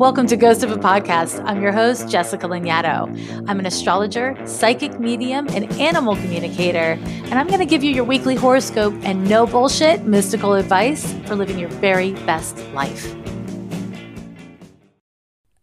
Welcome to Ghost of a Podcast. I'm your host, Jessica Lanyadoo. I'm an astrologer, psychic medium, and animal communicator, and I'm going to give you your weekly horoscope and no bullshit mystical advice for living your very best life.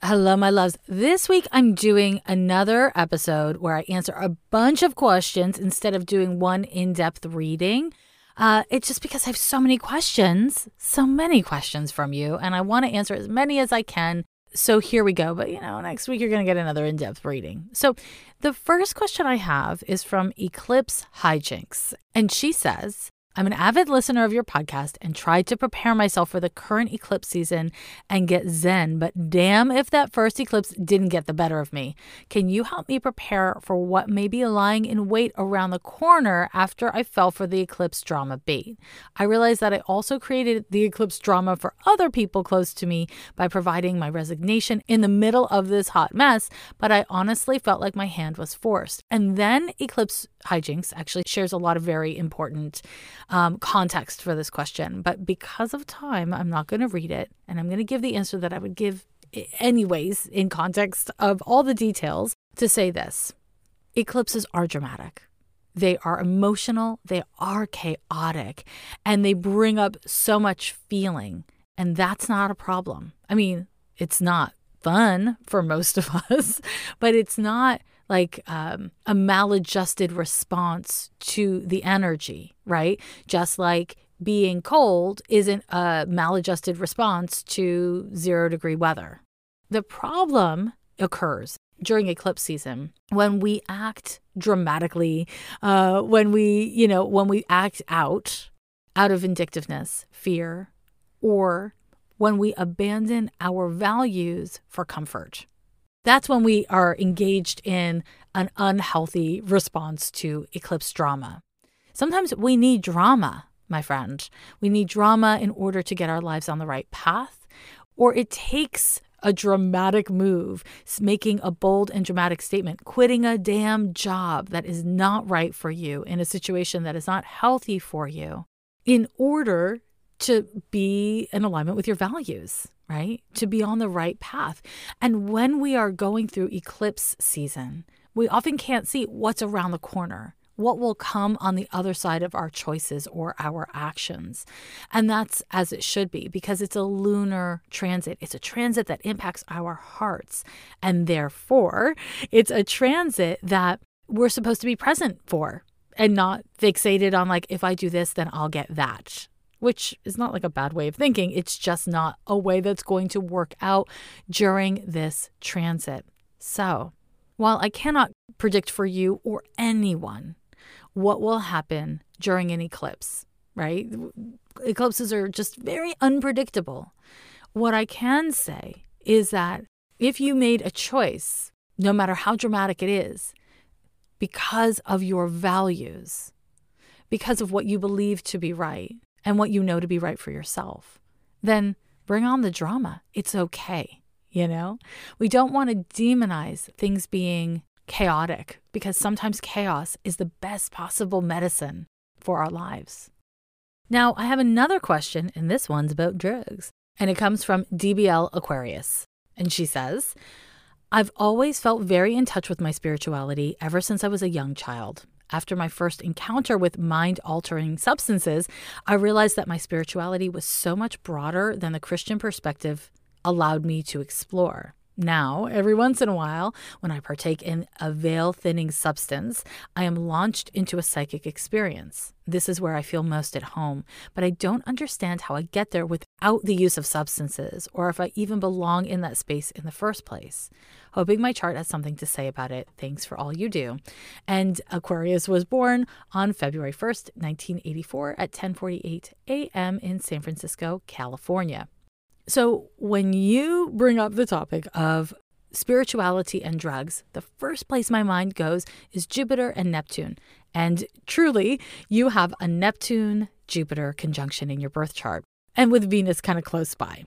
Hello, my loves. This week I'm doing another episode where I answer a bunch of questions instead of doing one in depth reading. Uh, it's just because I have so many questions, so many questions from you, and I want to answer as many as I can. So here we go. But you know, next week you're going to get another in depth reading. So the first question I have is from Eclipse Hijinks, and she says, I'm an avid listener of your podcast and tried to prepare myself for the current eclipse season and get zen, but damn if that first eclipse didn't get the better of me. Can you help me prepare for what may be lying in wait around the corner after I fell for the eclipse drama bait? I realized that I also created the eclipse drama for other people close to me by providing my resignation in the middle of this hot mess, but I honestly felt like my hand was forced. And then Eclipse Hijinks actually shares a lot of very important um, context for this question. But because of time, I'm not going to read it and I'm going to give the answer that I would give anyways in context of all the details to say this eclipses are dramatic. They are emotional, they are chaotic, and they bring up so much feeling. And that's not a problem. I mean, it's not fun for most of us, but it's not like um, a maladjusted response to the energy, right? Just like being cold isn't a maladjusted response to zero degree weather. The problem occurs during eclipse season when we act dramatically, uh, when we, you know, when we act out, out of vindictiveness, fear, or when we abandon our values for comfort. That's when we are engaged in an unhealthy response to eclipse drama. Sometimes we need drama, my friend. We need drama in order to get our lives on the right path, or it takes a dramatic move, making a bold and dramatic statement, quitting a damn job that is not right for you in a situation that is not healthy for you in order to be in alignment with your values right? To be on the right path. And when we are going through eclipse season, we often can't see what's around the corner, what will come on the other side of our choices or our actions. And that's as it should be because it's a lunar transit. It's a transit that impacts our hearts. And therefore, it's a transit that we're supposed to be present for and not fixated on, like, if I do this, then I'll get that which is not like a bad way of thinking. It's just not a way that's going to work out during this transit. So, while I cannot predict for you or anyone what will happen during an eclipse, right? Eclipses are just very unpredictable. What I can say is that if you made a choice, no matter how dramatic it is, because of your values, because of what you believe to be right, and what you know to be right for yourself, then bring on the drama. It's okay. You know, we don't want to demonize things being chaotic because sometimes chaos is the best possible medicine for our lives. Now, I have another question, and this one's about drugs, and it comes from DBL Aquarius. And she says, I've always felt very in touch with my spirituality ever since I was a young child. After my first encounter with mind altering substances, I realized that my spirituality was so much broader than the Christian perspective allowed me to explore. Now, every once in a while, when I partake in a veil thinning substance, I am launched into a psychic experience. This is where I feel most at home, but I don't understand how I get there without the use of substances or if I even belong in that space in the first place. Hoping my chart has something to say about it. Thanks for all you do. And Aquarius was born on February 1st, 1984 at 10:48 a.m. in San Francisco, California. So, when you bring up the topic of spirituality and drugs, the first place my mind goes is Jupiter and Neptune. And truly, you have a Neptune Jupiter conjunction in your birth chart, and with Venus kind of close by.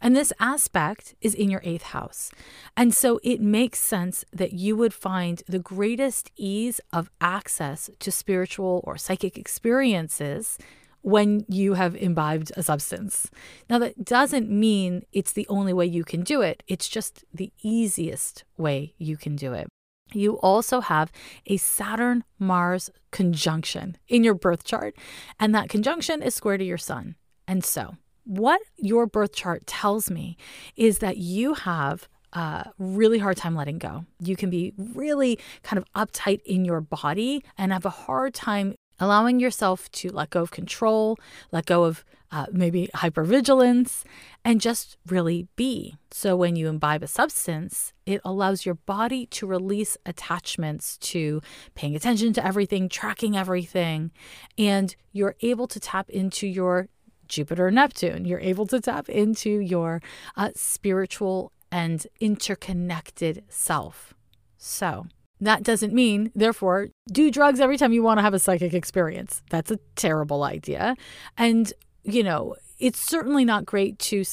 And this aspect is in your eighth house. And so it makes sense that you would find the greatest ease of access to spiritual or psychic experiences when you have imbibed a substance. Now, that doesn't mean it's the only way you can do it, it's just the easiest way you can do it. You also have a Saturn Mars conjunction in your birth chart, and that conjunction is square to your sun. And so, what your birth chart tells me is that you have a really hard time letting go. You can be really kind of uptight in your body and have a hard time allowing yourself to let go of control, let go of uh, maybe hypervigilance, and just really be. So, when you imbibe a substance, it allows your body to release attachments to paying attention to everything, tracking everything, and you're able to tap into your Jupiter Neptune. You're able to tap into your uh, spiritual and interconnected self. So, that doesn't mean, therefore, do drugs every time you want to have a psychic experience. That's a terrible idea. And, you know, it's certainly not great to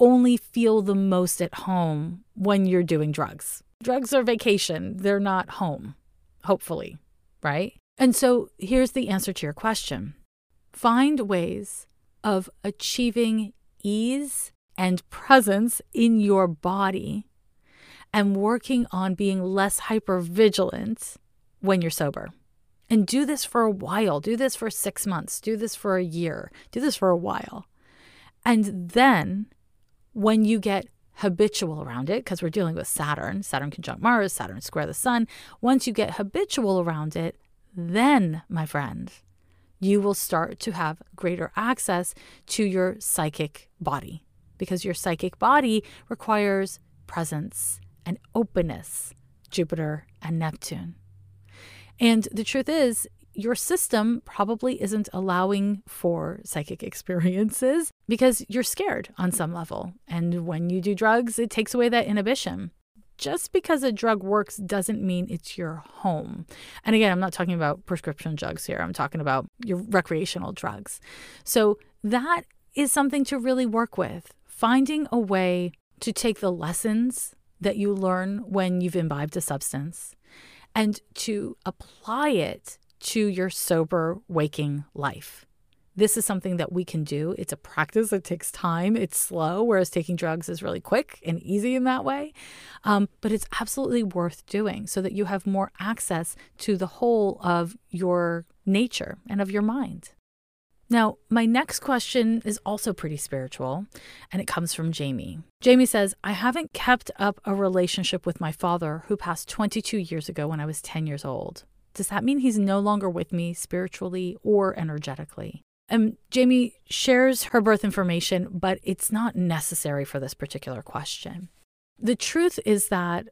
only feel the most at home when you're doing drugs. Drugs are vacation, they're not home, hopefully, right? And so here's the answer to your question find ways of achieving ease and presence in your body and working on being less hyper vigilant when you're sober. And do this for a while. Do this for six months. Do this for a year. Do this for a while. And then when you get habitual around it, because we're dealing with Saturn, Saturn conjunct Mars, Saturn square the sun, once you get habitual around it, then, my friend, you will start to have greater access to your psychic body because your psychic body requires presence and openness, Jupiter and Neptune. And the truth is, your system probably isn't allowing for psychic experiences because you're scared on some level. And when you do drugs, it takes away that inhibition. Just because a drug works doesn't mean it's your home. And again, I'm not talking about prescription drugs here, I'm talking about your recreational drugs. So that is something to really work with. Finding a way to take the lessons that you learn when you've imbibed a substance and to apply it to your sober waking life. This is something that we can do. It's a practice. It takes time. It's slow, whereas taking drugs is really quick and easy in that way. Um, but it's absolutely worth doing so that you have more access to the whole of your nature and of your mind. Now, my next question is also pretty spiritual, and it comes from Jamie. Jamie says, I haven't kept up a relationship with my father who passed 22 years ago when I was 10 years old. Does that mean he's no longer with me spiritually or energetically? And Jamie shares her birth information, but it's not necessary for this particular question. The truth is that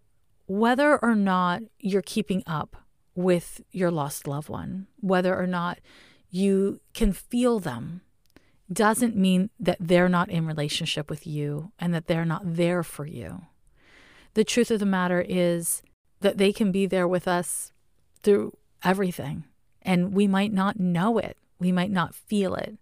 whether or not you're keeping up with your lost loved one, whether or not you can feel them doesn't mean that they're not in relationship with you and that they're not there for you. The truth of the matter is that they can be there with us through everything, and we might not know it. We might not feel it.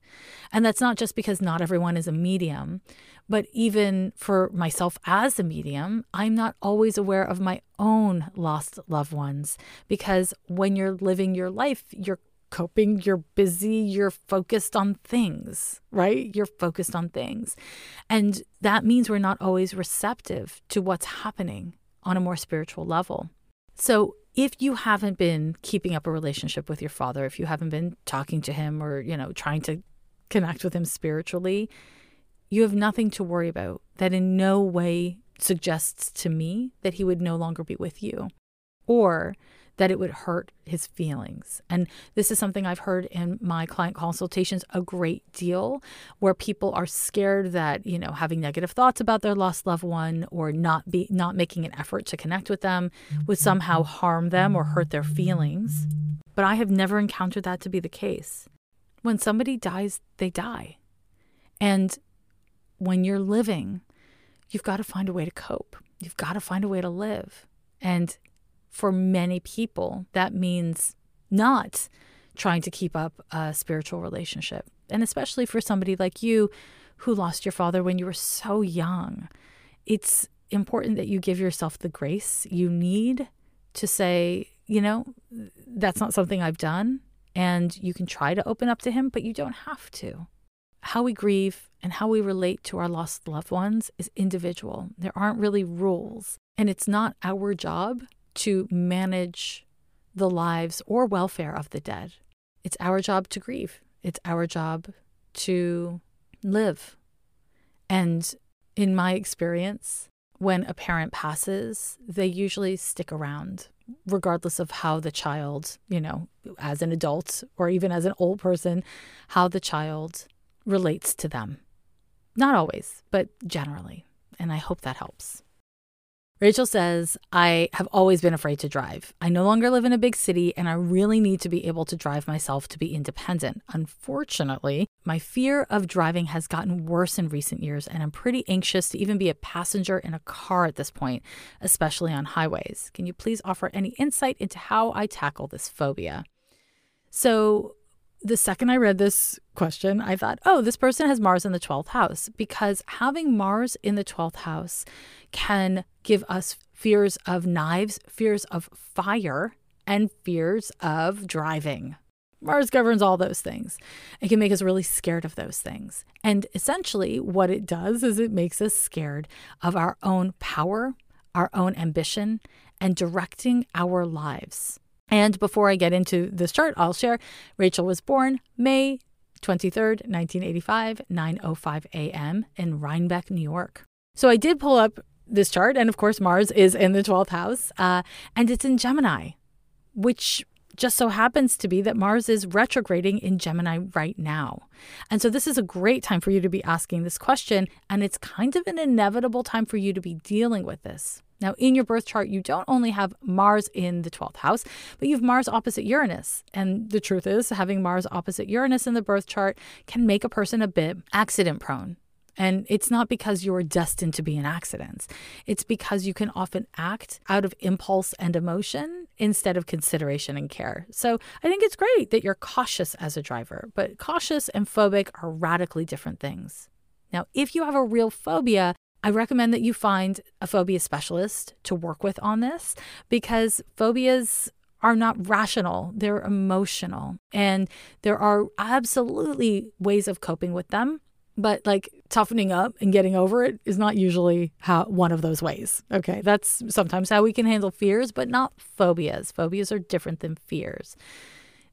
And that's not just because not everyone is a medium, but even for myself as a medium, I'm not always aware of my own lost loved ones because when you're living your life, you're coping, you're busy, you're focused on things, right? You're focused on things. And that means we're not always receptive to what's happening on a more spiritual level. So, if you haven't been keeping up a relationship with your father, if you haven't been talking to him or, you know, trying to connect with him spiritually, you have nothing to worry about. That in no way suggests to me that he would no longer be with you or that it would hurt his feelings. And this is something I've heard in my client consultations a great deal where people are scared that, you know, having negative thoughts about their lost loved one or not be not making an effort to connect with them would mm-hmm. somehow harm them or hurt their feelings. But I have never encountered that to be the case. When somebody dies, they die. And when you're living, you've got to find a way to cope. You've got to find a way to live. And for many people, that means not trying to keep up a spiritual relationship. And especially for somebody like you who lost your father when you were so young, it's important that you give yourself the grace you need to say, you know, that's not something I've done. And you can try to open up to him, but you don't have to. How we grieve and how we relate to our lost loved ones is individual. There aren't really rules. And it's not our job to manage the lives or welfare of the dead. It's our job to grieve, it's our job to live. And in my experience, when a parent passes, they usually stick around, regardless of how the child, you know, as an adult or even as an old person, how the child relates to them. Not always, but generally. And I hope that helps. Rachel says, I have always been afraid to drive. I no longer live in a big city and I really need to be able to drive myself to be independent. Unfortunately, my fear of driving has gotten worse in recent years and I'm pretty anxious to even be a passenger in a car at this point, especially on highways. Can you please offer any insight into how I tackle this phobia? So, the second I read this question, I thought, oh, this person has Mars in the 12th house because having Mars in the 12th house can give us fears of knives, fears of fire, and fears of driving. Mars governs all those things. It can make us really scared of those things. And essentially, what it does is it makes us scared of our own power, our own ambition, and directing our lives. And before I get into this chart, I'll share Rachel was born May 23rd, 1985, 9:05 a.m. in Rhinebeck, New York. So I did pull up this chart, and of course Mars is in the 12th house, uh, and it's in Gemini, which just so happens to be that Mars is retrograding in Gemini right now. And so this is a great time for you to be asking this question, and it's kind of an inevitable time for you to be dealing with this. Now, in your birth chart, you don't only have Mars in the 12th house, but you have Mars opposite Uranus. And the truth is, having Mars opposite Uranus in the birth chart can make a person a bit accident prone. And it's not because you're destined to be in accidents. It's because you can often act out of impulse and emotion instead of consideration and care. So I think it's great that you're cautious as a driver, but cautious and phobic are radically different things. Now, if you have a real phobia, I recommend that you find a phobia specialist to work with on this because phobias are not rational, they're emotional. And there are absolutely ways of coping with them. But like toughening up and getting over it is not usually how one of those ways. Okay, that's sometimes how we can handle fears, but not phobias. Phobias are different than fears.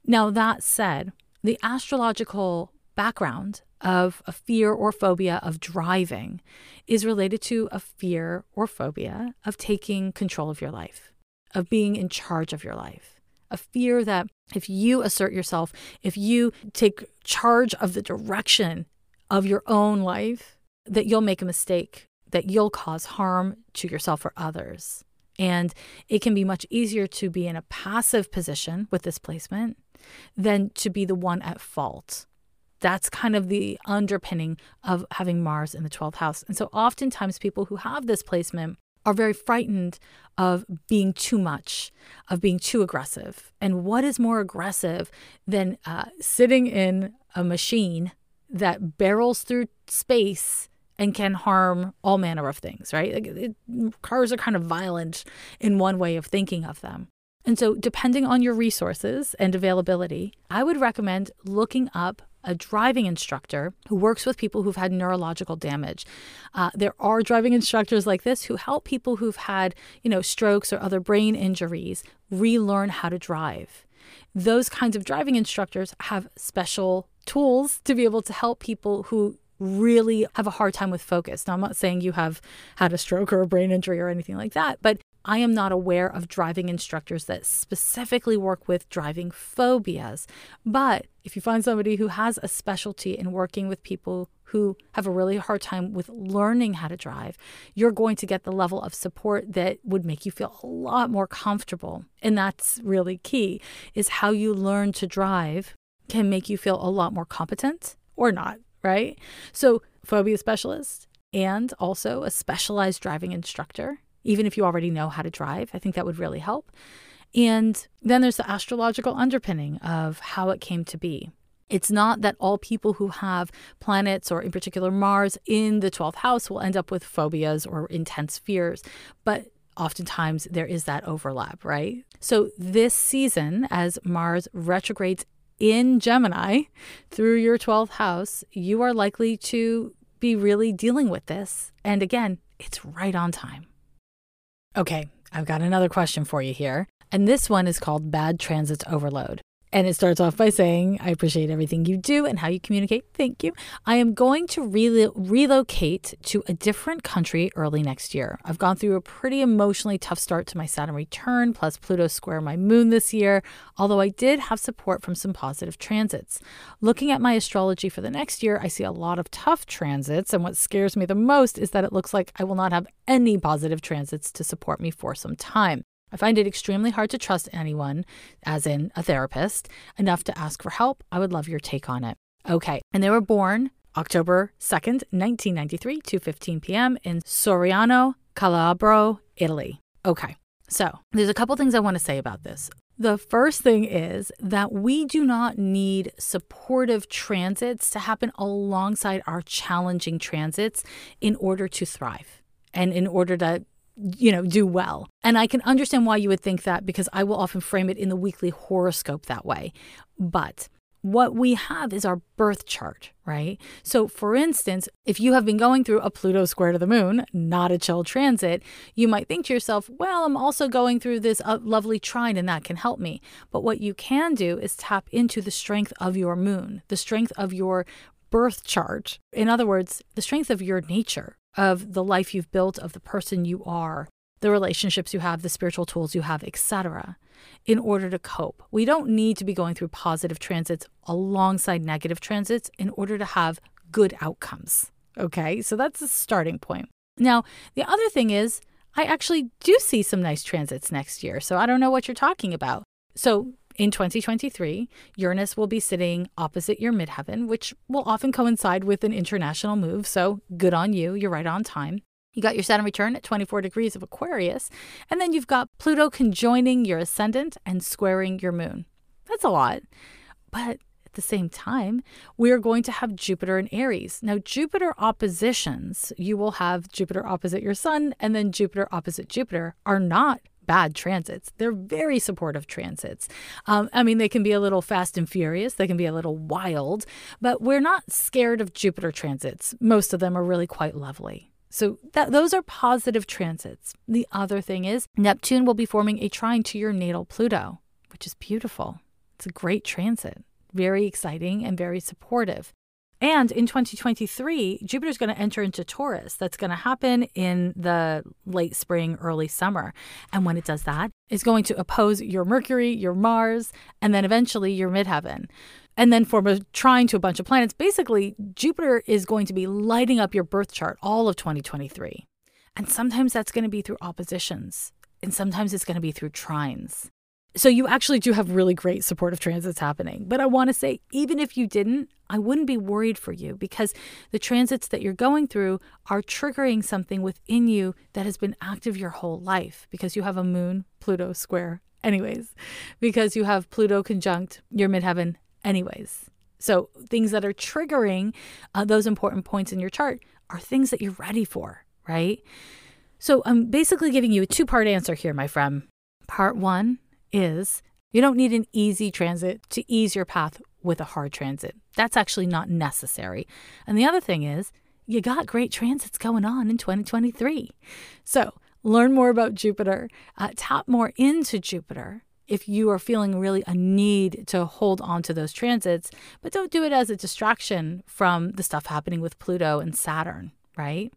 Now, that said, the astrological background of a fear or phobia of driving is related to a fear or phobia of taking control of your life, of being in charge of your life, a fear that if you assert yourself, if you take charge of the direction of your own life, that you'll make a mistake, that you'll cause harm to yourself or others. And it can be much easier to be in a passive position with this placement than to be the one at fault that's kind of the underpinning of having Mars in the 12th house. And so oftentimes people who have this placement are very frightened of being too much, of being too aggressive. And what is more aggressive than uh, sitting in a machine that barrels through space and can harm all manner of things, right? Like it, cars are kind of violent in one way of thinking of them. And so, depending on your resources and availability, I would recommend looking up a driving instructor who works with people who've had neurological damage. Uh, there are driving instructors like this who help people who've had, you know, strokes or other brain injuries relearn how to drive. Those kinds of driving instructors have special tools to be able to help people who really have a hard time with focus. Now, I'm not saying you have had a stroke or a brain injury or anything like that, but I am not aware of driving instructors that specifically work with driving phobias. But if you find somebody who has a specialty in working with people who have a really hard time with learning how to drive, you're going to get the level of support that would make you feel a lot more comfortable. And that's really key is how you learn to drive can make you feel a lot more competent or not, right? So, phobia specialist and also a specialized driving instructor even if you already know how to drive. I think that would really help. And then there's the astrological underpinning of how it came to be. It's not that all people who have planets, or in particular Mars, in the 12th house will end up with phobias or intense fears, but oftentimes there is that overlap, right? So, this season, as Mars retrogrades in Gemini through your 12th house, you are likely to be really dealing with this. And again, it's right on time. Okay, I've got another question for you here. And this one is called Bad transit Overload. And it starts off by saying, I appreciate everything you do and how you communicate. Thank you. I am going to re- relocate to a different country early next year. I've gone through a pretty emotionally tough start to my Saturn return, plus Pluto square my moon this year, although I did have support from some positive transits. Looking at my astrology for the next year, I see a lot of tough transits. And what scares me the most is that it looks like I will not have any positive transits to support me for some time. I find it extremely hard to trust anyone, as in a therapist, enough to ask for help. I would love your take on it. Okay. And they were born October 2nd, 1993, 2:15 p.m. in Soriano, Calabro, Italy. Okay. So, there's a couple things I want to say about this. The first thing is that we do not need supportive transits to happen alongside our challenging transits in order to thrive and in order to you know, do well. And I can understand why you would think that because I will often frame it in the weekly horoscope that way. But what we have is our birth chart, right? So, for instance, if you have been going through a Pluto square to the moon, not a chill transit, you might think to yourself, well, I'm also going through this uh, lovely trine and that can help me. But what you can do is tap into the strength of your moon, the strength of your birth chart. In other words, the strength of your nature, of the life you've built, of the person you are, the relationships you have, the spiritual tools you have, etc., in order to cope. We don't need to be going through positive transits alongside negative transits in order to have good outcomes. Okay, so that's the starting point. Now, the other thing is, I actually do see some nice transits next year, so I don't know what you're talking about. So, in 2023, Uranus will be sitting opposite your midheaven, which will often coincide with an international move. So good on you. You're right on time. You got your Saturn return at 24 degrees of Aquarius. And then you've got Pluto conjoining your ascendant and squaring your moon. That's a lot. But at the same time, we are going to have Jupiter in Aries. Now, Jupiter oppositions, you will have Jupiter opposite your sun and then Jupiter opposite Jupiter, are not bad transits. They're very supportive transits. Um, I mean, they can be a little fast and furious, they can be a little wild, but we're not scared of Jupiter transits. Most of them are really quite lovely. So that, those are positive transits. The other thing is Neptune will be forming a trine to your natal Pluto, which is beautiful. It's a great transit, very exciting and very supportive. And in 2023, Jupiter's going to enter into Taurus. That's going to happen in the late spring, early summer. And when it does that, it's going to oppose your Mercury, your Mars, and then eventually your midheaven. And then form a trine to a bunch of planets. Basically, Jupiter is going to be lighting up your birth chart all of 2023. And sometimes that's going to be through oppositions, and sometimes it's going to be through trines. So you actually do have really great supportive transits happening. But I want to say, even if you didn't, I wouldn't be worried for you because the transits that you're going through are triggering something within you that has been active your whole life because you have a moon Pluto square, anyways, because you have Pluto conjunct your midheaven, anyways. So things that are triggering uh, those important points in your chart are things that you're ready for, right? So I'm basically giving you a two part answer here, my friend. Part one is you don't need an easy transit to ease your path with a hard transit. That's actually not necessary. And the other thing is, you got great transits going on in 2023. So learn more about Jupiter, uh, tap more into Jupiter if you are feeling really a need to hold on to those transits, but don't do it as a distraction from the stuff happening with Pluto and Saturn, right?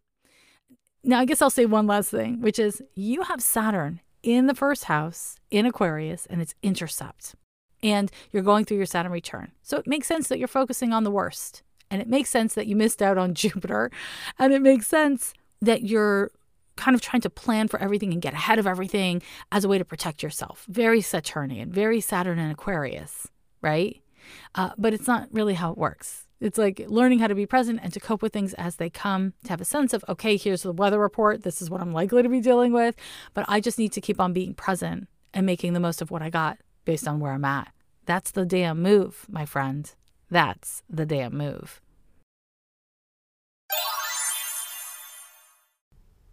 Now, I guess I'll say one last thing, which is you have Saturn in the first house in Aquarius and it's intercept. And you're going through your Saturn return. So it makes sense that you're focusing on the worst. And it makes sense that you missed out on Jupiter. And it makes sense that you're kind of trying to plan for everything and get ahead of everything as a way to protect yourself. Very Saturnian, very Saturn and Aquarius, right? Uh, but it's not really how it works. It's like learning how to be present and to cope with things as they come, to have a sense of, okay, here's the weather report. This is what I'm likely to be dealing with. But I just need to keep on being present and making the most of what I got based on where I'm at. That's the damn move, my friend. That's the damn move.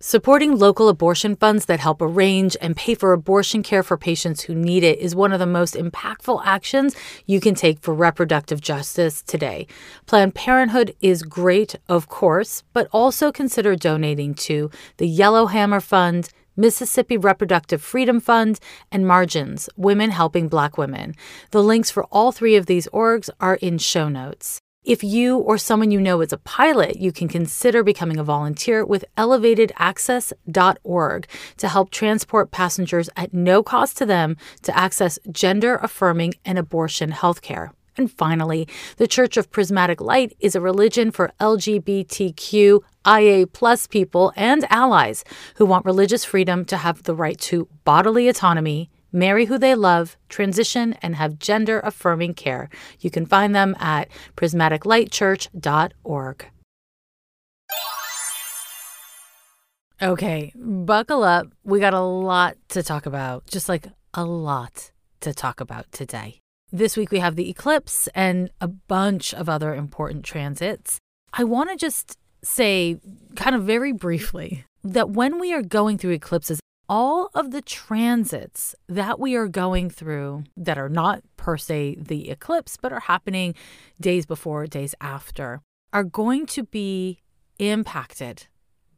Supporting local abortion funds that help arrange and pay for abortion care for patients who need it is one of the most impactful actions you can take for reproductive justice today. Planned Parenthood is great, of course, but also consider donating to the Yellowhammer Fund, Mississippi Reproductive Freedom Fund, and Margins, Women Helping Black Women. The links for all three of these orgs are in show notes. If you or someone you know is a pilot, you can consider becoming a volunteer with elevatedaccess.org to help transport passengers at no cost to them to access gender affirming and abortion health care. And finally, the Church of Prismatic Light is a religion for LGBTQIA plus people and allies who want religious freedom to have the right to bodily autonomy marry who they love, transition, and have gender affirming care. You can find them at prismaticlightchurch.org. Okay, buckle up. We got a lot to talk about, just like a lot to talk about today. This week we have the eclipse and a bunch of other important transits. I want to just say, kind of very briefly, that when we are going through eclipses, all of the transits that we are going through that are not per se the eclipse, but are happening days before, days after, are going to be impacted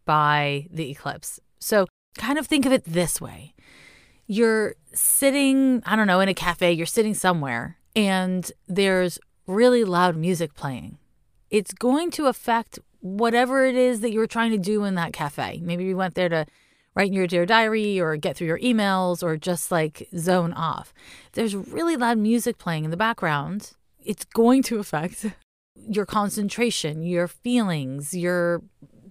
by the eclipse. So, kind of think of it this way you're sitting, I don't know, in a cafe, you're sitting somewhere, and there's really loud music playing. It's going to affect whatever it is that you were trying to do in that cafe. Maybe you went there to write in your dear diary or get through your emails or just like zone off. There's really loud music playing in the background. It's going to affect your concentration, your feelings, your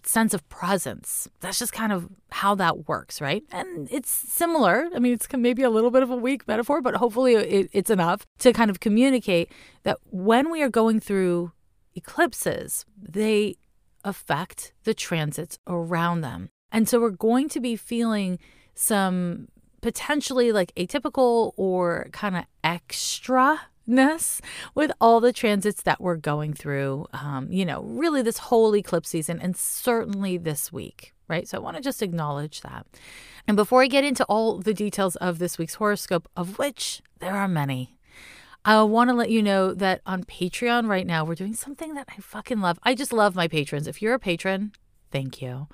sense of presence. That's just kind of how that works, right? And it's similar. I mean, it's maybe a little bit of a weak metaphor, but hopefully it, it's enough to kind of communicate that when we are going through eclipses, they affect the transits around them. And so we're going to be feeling some potentially like atypical or kind of extra ness with all the transits that we're going through, um, you know, really this whole eclipse season and certainly this week, right? So I want to just acknowledge that. And before I get into all the details of this week's horoscope, of which there are many, I want to let you know that on Patreon right now, we're doing something that I fucking love. I just love my patrons. If you're a patron, Thank you.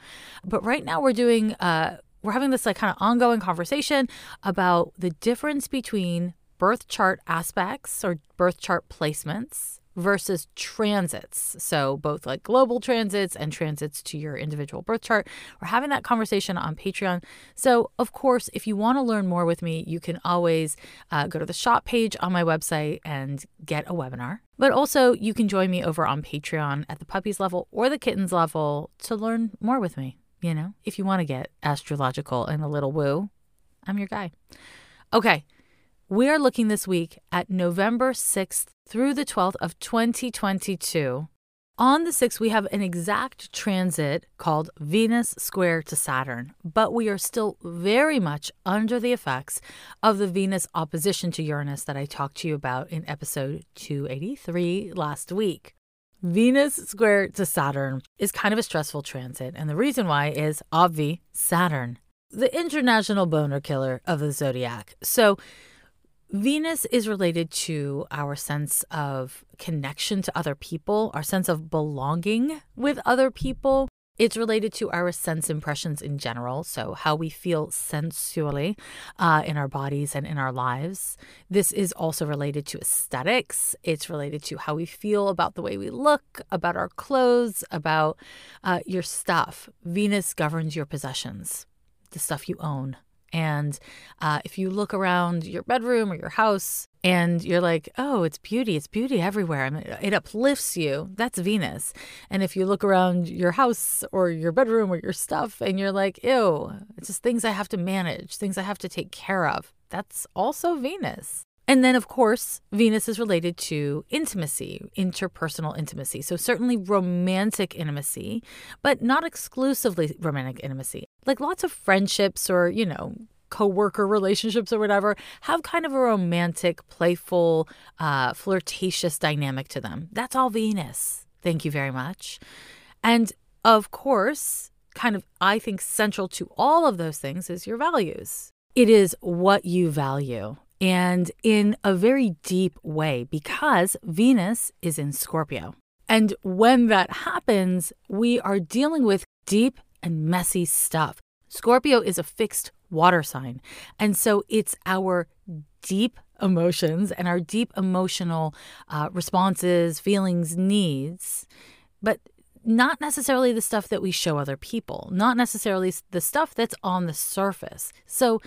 But right now we're doing uh we're having this like kind of ongoing conversation about the difference between birth chart aspects or birth chart placements versus transits. So, both like global transits and transits to your individual birth chart. We're having that conversation on Patreon. So, of course, if you want to learn more with me, you can always uh, go to the shop page on my website and get a webinar. But also, you can join me over on Patreon at the puppies level or the kittens level to learn more with me. You know, if you want to get astrological and a little woo, I'm your guy. Okay. We are looking this week at November 6th through the 12th of 2022. On the 6th, we have an exact transit called Venus square to Saturn, but we are still very much under the effects of the Venus opposition to Uranus that I talked to you about in episode 283 last week. Venus square to Saturn is kind of a stressful transit, and the reason why is obvi Saturn, the international boner killer of the zodiac. So, Venus is related to our sense of connection to other people, our sense of belonging with other people. It's related to our sense impressions in general, so how we feel sensually uh, in our bodies and in our lives. This is also related to aesthetics. It's related to how we feel about the way we look, about our clothes, about uh, your stuff. Venus governs your possessions, the stuff you own. And uh, if you look around your bedroom or your house and you're like, oh, it's beauty, it's beauty everywhere, I mean, it uplifts you, that's Venus. And if you look around your house or your bedroom or your stuff and you're like, ew, it's just things I have to manage, things I have to take care of, that's also Venus. And then, of course, Venus is related to intimacy, interpersonal intimacy. So, certainly romantic intimacy, but not exclusively romantic intimacy. Like lots of friendships or, you know, co-worker relationships or whatever have kind of a romantic playful uh, flirtatious dynamic to them that's all venus thank you very much and of course kind of, I think, central to all of those things is your values. It is what you value. And in a very deep way, because Venus is in Scorpio. And when that happens, we are dealing with deep and messy stuff. Scorpio is a fixed water sign. And so it's our deep emotions and our deep emotional uh, responses, feelings, needs, but not necessarily the stuff that we show other people, not necessarily the stuff that's on the surface. So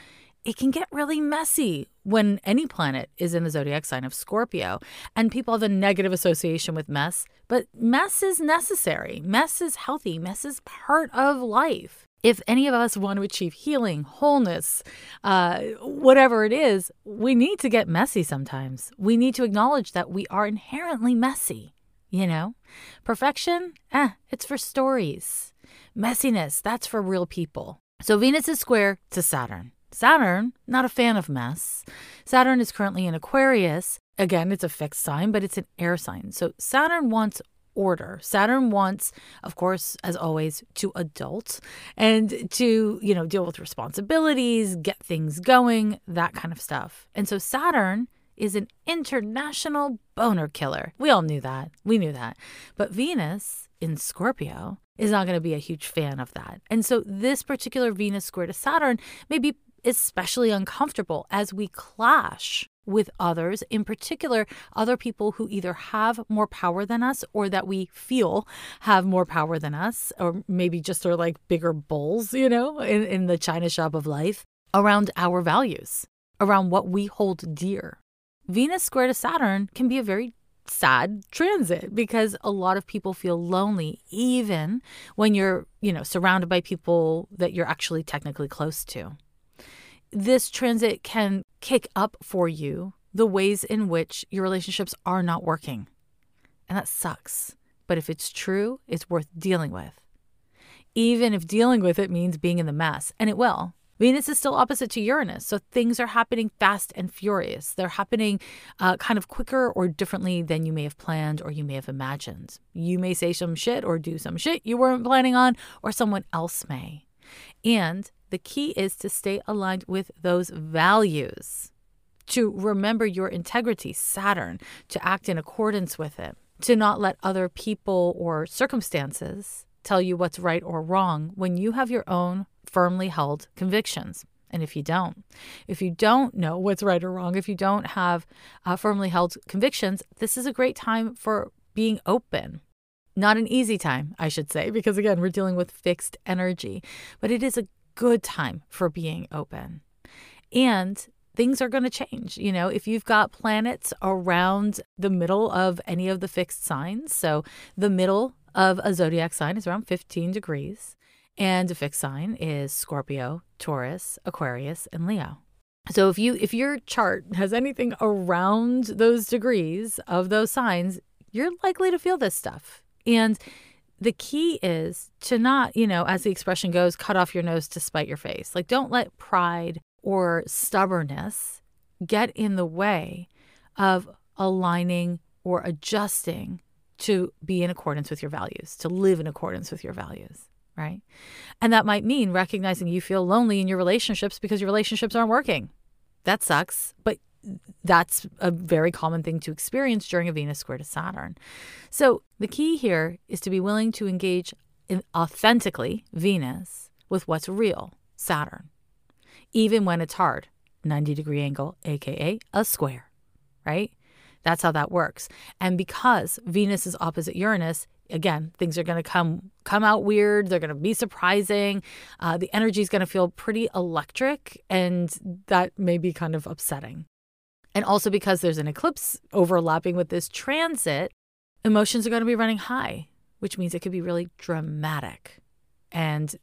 it can get really messy when any planet is in the zodiac sign of Scorpio. And people have a negative association with mess, but mess is necessary. Mess is healthy. Mess is part of life. If any of us want to achieve healing, wholeness, uh, whatever it is, we need to get messy sometimes. We need to acknowledge that we are inherently messy. You know, perfection, eh, it's for stories. Messiness, that's for real people. So Venus is square to Saturn. Saturn, not a fan of mess. Saturn is currently in Aquarius. Again, it's a fixed sign, but it's an air sign. So Saturn wants order. Saturn wants, of course, as always, to adult and to, you know, deal with responsibilities, get things going, that kind of stuff. And so Saturn is an international boner killer. We all knew that. We knew that. But Venus in Scorpio is not going to be a huge fan of that. And so this particular Venus square to Saturn may be especially uncomfortable as we clash with others, in particular, other people who either have more power than us or that we feel have more power than us, or maybe just are like bigger bulls, you know, in, in the china shop of life around our values, around what we hold dear. Venus square to Saturn can be a very sad transit because a lot of people feel lonely even when you're, you know, surrounded by people that you're actually technically close to this transit can kick up for you the ways in which your relationships are not working. And that sucks. But if it's true, it's worth dealing with. Even if dealing with it means being in the mess, and it will. Venus is still opposite to Uranus, so things are happening fast and furious. They're happening uh, kind of quicker or differently than you may have planned or you may have imagined. You may say some shit or do some shit you weren't planning on, or someone else may. And the key is to stay aligned with those values, to remember your integrity, Saturn, to act in accordance with it, to not let other people or circumstances tell you what's right or wrong when you have your own firmly held convictions. And if you don't, if you don't know what's right or wrong, if you don't have uh, firmly held convictions, this is a great time for being open. Not an easy time, I should say, because again, we're dealing with fixed energy, but it is a good time for being open. And things are going to change. You know, if you've got planets around the middle of any of the fixed signs, so the middle of a zodiac sign is around 15 degrees, and a fixed sign is Scorpio, Taurus, Aquarius, and Leo. So if you if your chart has anything around those degrees of those signs, you're likely to feel this stuff. And the key is to not, you know, as the expression goes, cut off your nose to spite your face. Like, don't let pride or stubbornness get in the way of aligning or adjusting to be in accordance with your values, to live in accordance with your values, right? And that might mean recognizing you feel lonely in your relationships because your relationships aren't working. That sucks, but that's a very common thing to experience during a Venus square to Saturn. So the key here is to be willing to engage authentically Venus with what's real, Saturn, even when it's hard, 90 degree angle, aka a square, right? That's how that works. And because Venus is opposite Uranus, again, things are going to come come out weird. They're going to be surprising. Uh, the energy is going to feel pretty electric, and that may be kind of upsetting. And also because there's an eclipse overlapping with this transit, emotions are going to be running high, which means it could be really dramatic. And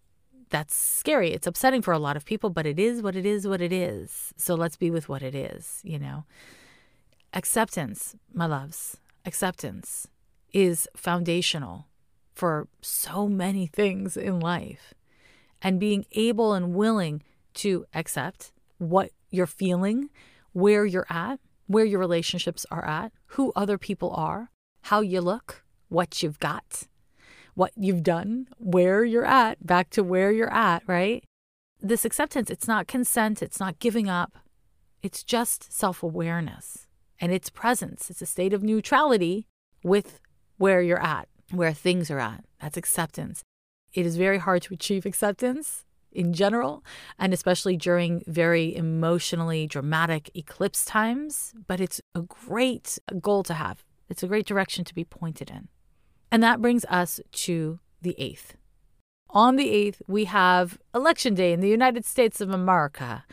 that's scary. It's upsetting for a lot of people, but it is what it is, what it is. So let's be with what it is, you know. Acceptance, my loves, acceptance is foundational for so many things in life. And being able and willing to accept what you're feeling, where you're at, where your relationships are at, who other people are, how you look, what you've got, what you've done, where you're at, back to where you're at, right? This acceptance, it's not consent, it's not giving up, it's just self awareness and its presence. It's a state of neutrality with where you're at, where things are at. That's acceptance. It is very hard to achieve acceptance in general, and especially during very emotionally dramatic eclipse times, but it's a great goal to have. It's a great direction to be pointed in. And that brings us to the 8th. On the 8th, we have Election Day in the United States of America.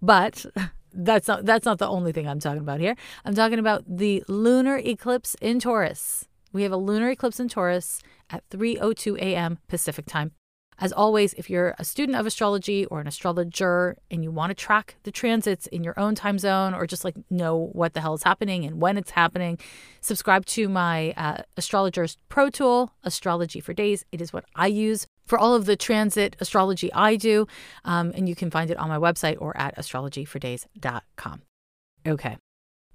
But that's not that's not the only thing I'm talking about here. I'm talking about the lunar eclipse in Taurus. We have a lunar eclipse in Taurus at 3:02 a.m. Pacific time. As always, if you're a student of astrology or an astrologer and you want to track the transits in your own time zone or just like know what the hell is happening and when it's happening, subscribe to my uh, astrologer's pro tool, Astrology for Days. It is what I use for all of the transit astrology I do. Um, and you can find it on my website or at astrologyfordays.com. Okay.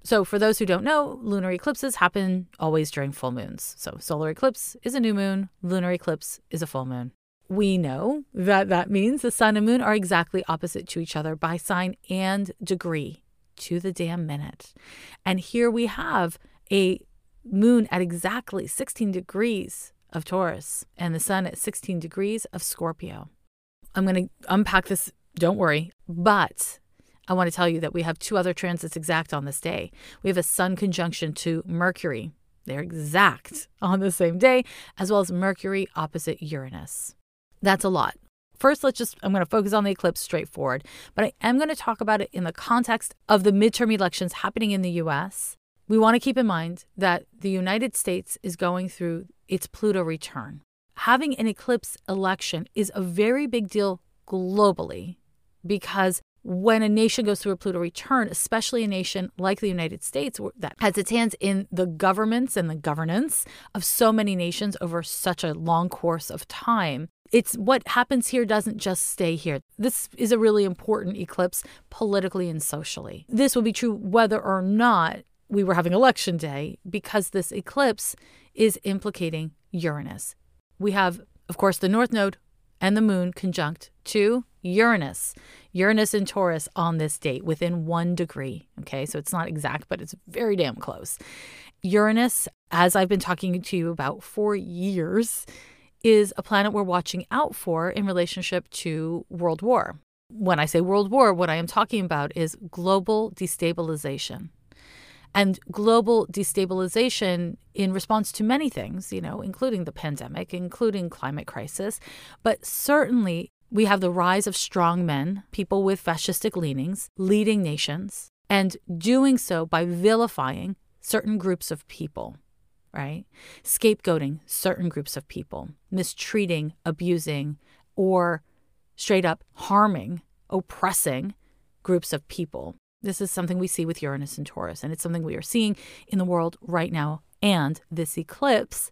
So, for those who don't know, lunar eclipses happen always during full moons. So, solar eclipse is a new moon, lunar eclipse is a full moon we know that that means the sun and moon are exactly opposite to each other by sign and degree to the damn minute. And here we have a moon at exactly 16 degrees of Taurus and the sun at 16 degrees of Scorpio. I'm going to unpack this, don't worry, but I want to tell you that we have two other transits exact on this day. We have a sun conjunction to Mercury. They're exact on the same day, as well as Mercury opposite Uranus. That's a lot. First, let's just, I'm going to focus on the eclipse straightforward, but I am going to talk about it in the context of the midterm elections happening in the US. We want to keep in mind that the United States is going through its Pluto return. Having an eclipse election is a very big deal globally because when a nation goes through a Pluto return, especially a nation like the United States that has its hands in the governments and the governance of so many nations over such a long course of time, it's what happens here doesn't just stay here. This is a really important eclipse politically and socially. This will be true whether or not we were having election day because this eclipse is implicating Uranus. We have, of course, the North Node and the Moon conjunct to Uranus. Uranus in Taurus on this date within one degree. Okay, so it's not exact, but it's very damn close. Uranus, as I've been talking to you about for years, is a planet we're watching out for in relationship to World War. When I say World War, what I am talking about is global destabilization. And global destabilization in response to many things, you know, including the pandemic, including climate crisis, but certainly we have the rise of strong men, people with fascistic leanings, leading nations, and doing so by vilifying certain groups of people right? Scapegoating certain groups of people, mistreating, abusing, or straight up harming, oppressing groups of people. This is something we see with Uranus and Taurus, and it's something we are seeing in the world right now. And this eclipse,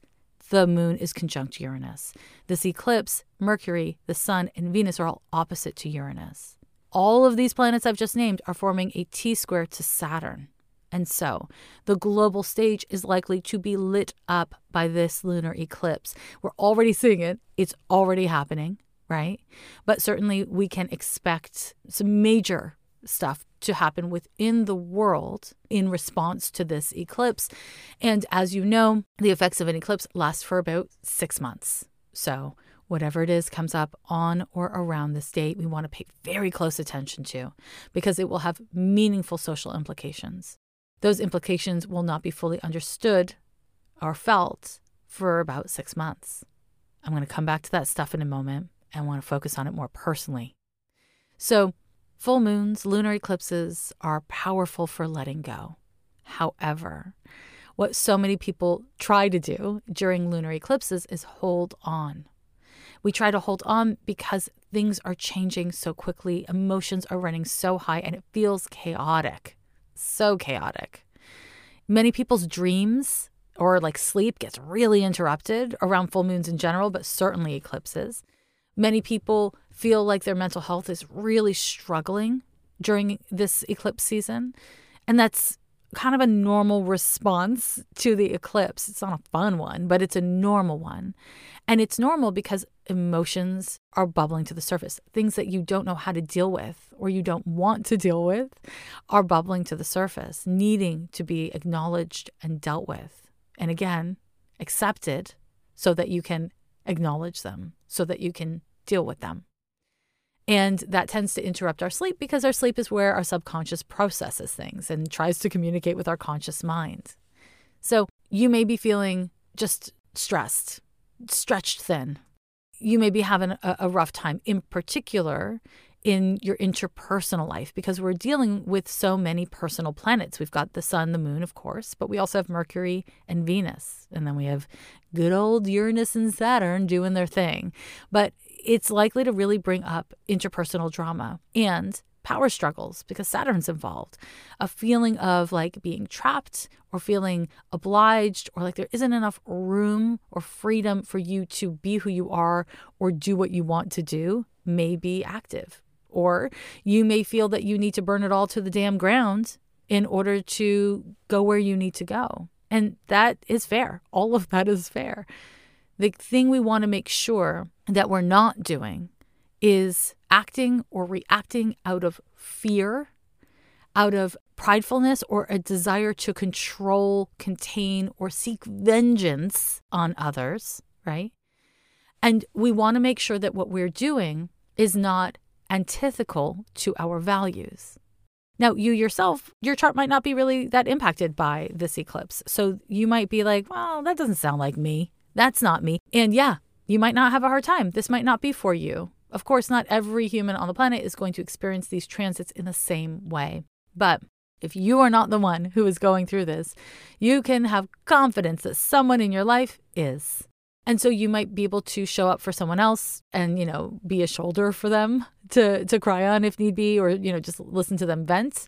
the moon is conjunct Uranus. This eclipse, Mercury, the sun, and Venus are all opposite to Uranus. All of these planets I've just named are forming a T square to Saturn. And so, the global stage is likely to be lit up by this lunar eclipse. We're already seeing it, it's already happening, right? But certainly, we can expect some major stuff to happen within the world in response to this eclipse. And as you know, the effects of an eclipse last for about six months. So, whatever it is comes up on or around this date, we want to pay very close attention to because it will have meaningful social implications those implications will not be fully understood or felt for about six months. I'm going to come back to that stuff in a moment and want to focus on it more personally. So, full moons, lunar eclipses are powerful for letting go. However, what so many people try to do during lunar eclipses is hold on. We try to hold on because things are changing so quickly, emotions are running so high, and it feels chaotic so chaotic. Many people's dreams or like sleep gets really interrupted around full moons in general, but certainly eclipses. Many people feel like their mental health is really struggling during this eclipse season. And that's kind of a normal response to the eclipse. It's not a fun one, but it's a normal one. And it's normal because emotions are bubbling to the surface. Things that you don't know how to deal with or you don't want to deal with are bubbling to the surface, needing to be acknowledged and dealt with. And again, accepted so that you can acknowledge them, so that you can deal with them. And that tends to interrupt our sleep because our sleep is where our subconscious processes things and tries to communicate with our conscious mind. So you may be feeling just stressed, stretched thin. You may be having a, a rough time, in particular in your interpersonal life, because we're dealing with so many personal planets. We've got the sun, the moon, of course, but we also have Mercury and Venus. And then we have good old Uranus and Saturn doing their thing. But it's likely to really bring up interpersonal drama and power struggles because Saturn's involved. A feeling of like being trapped or feeling obliged or like there isn't enough room or freedom for you to be who you are or do what you want to do may be active. Or you may feel that you need to burn it all to the damn ground in order to go where you need to go. And that is fair. All of that is fair. The thing we want to make sure that we're not doing is acting or reacting out of fear, out of pridefulness, or a desire to control, contain, or seek vengeance on others, right? And we want to make sure that what we're doing is not antithetical to our values. Now, you yourself, your chart might not be really that impacted by this eclipse. So you might be like, well, that doesn't sound like me. That's not me. And yeah, you might not have a hard time. This might not be for you. Of course, not every human on the planet is going to experience these transits in the same way. But if you are not the one who is going through this, you can have confidence that someone in your life is. And so you might be able to show up for someone else and, you know, be a shoulder for them to to cry on if need be or, you know, just listen to them vent.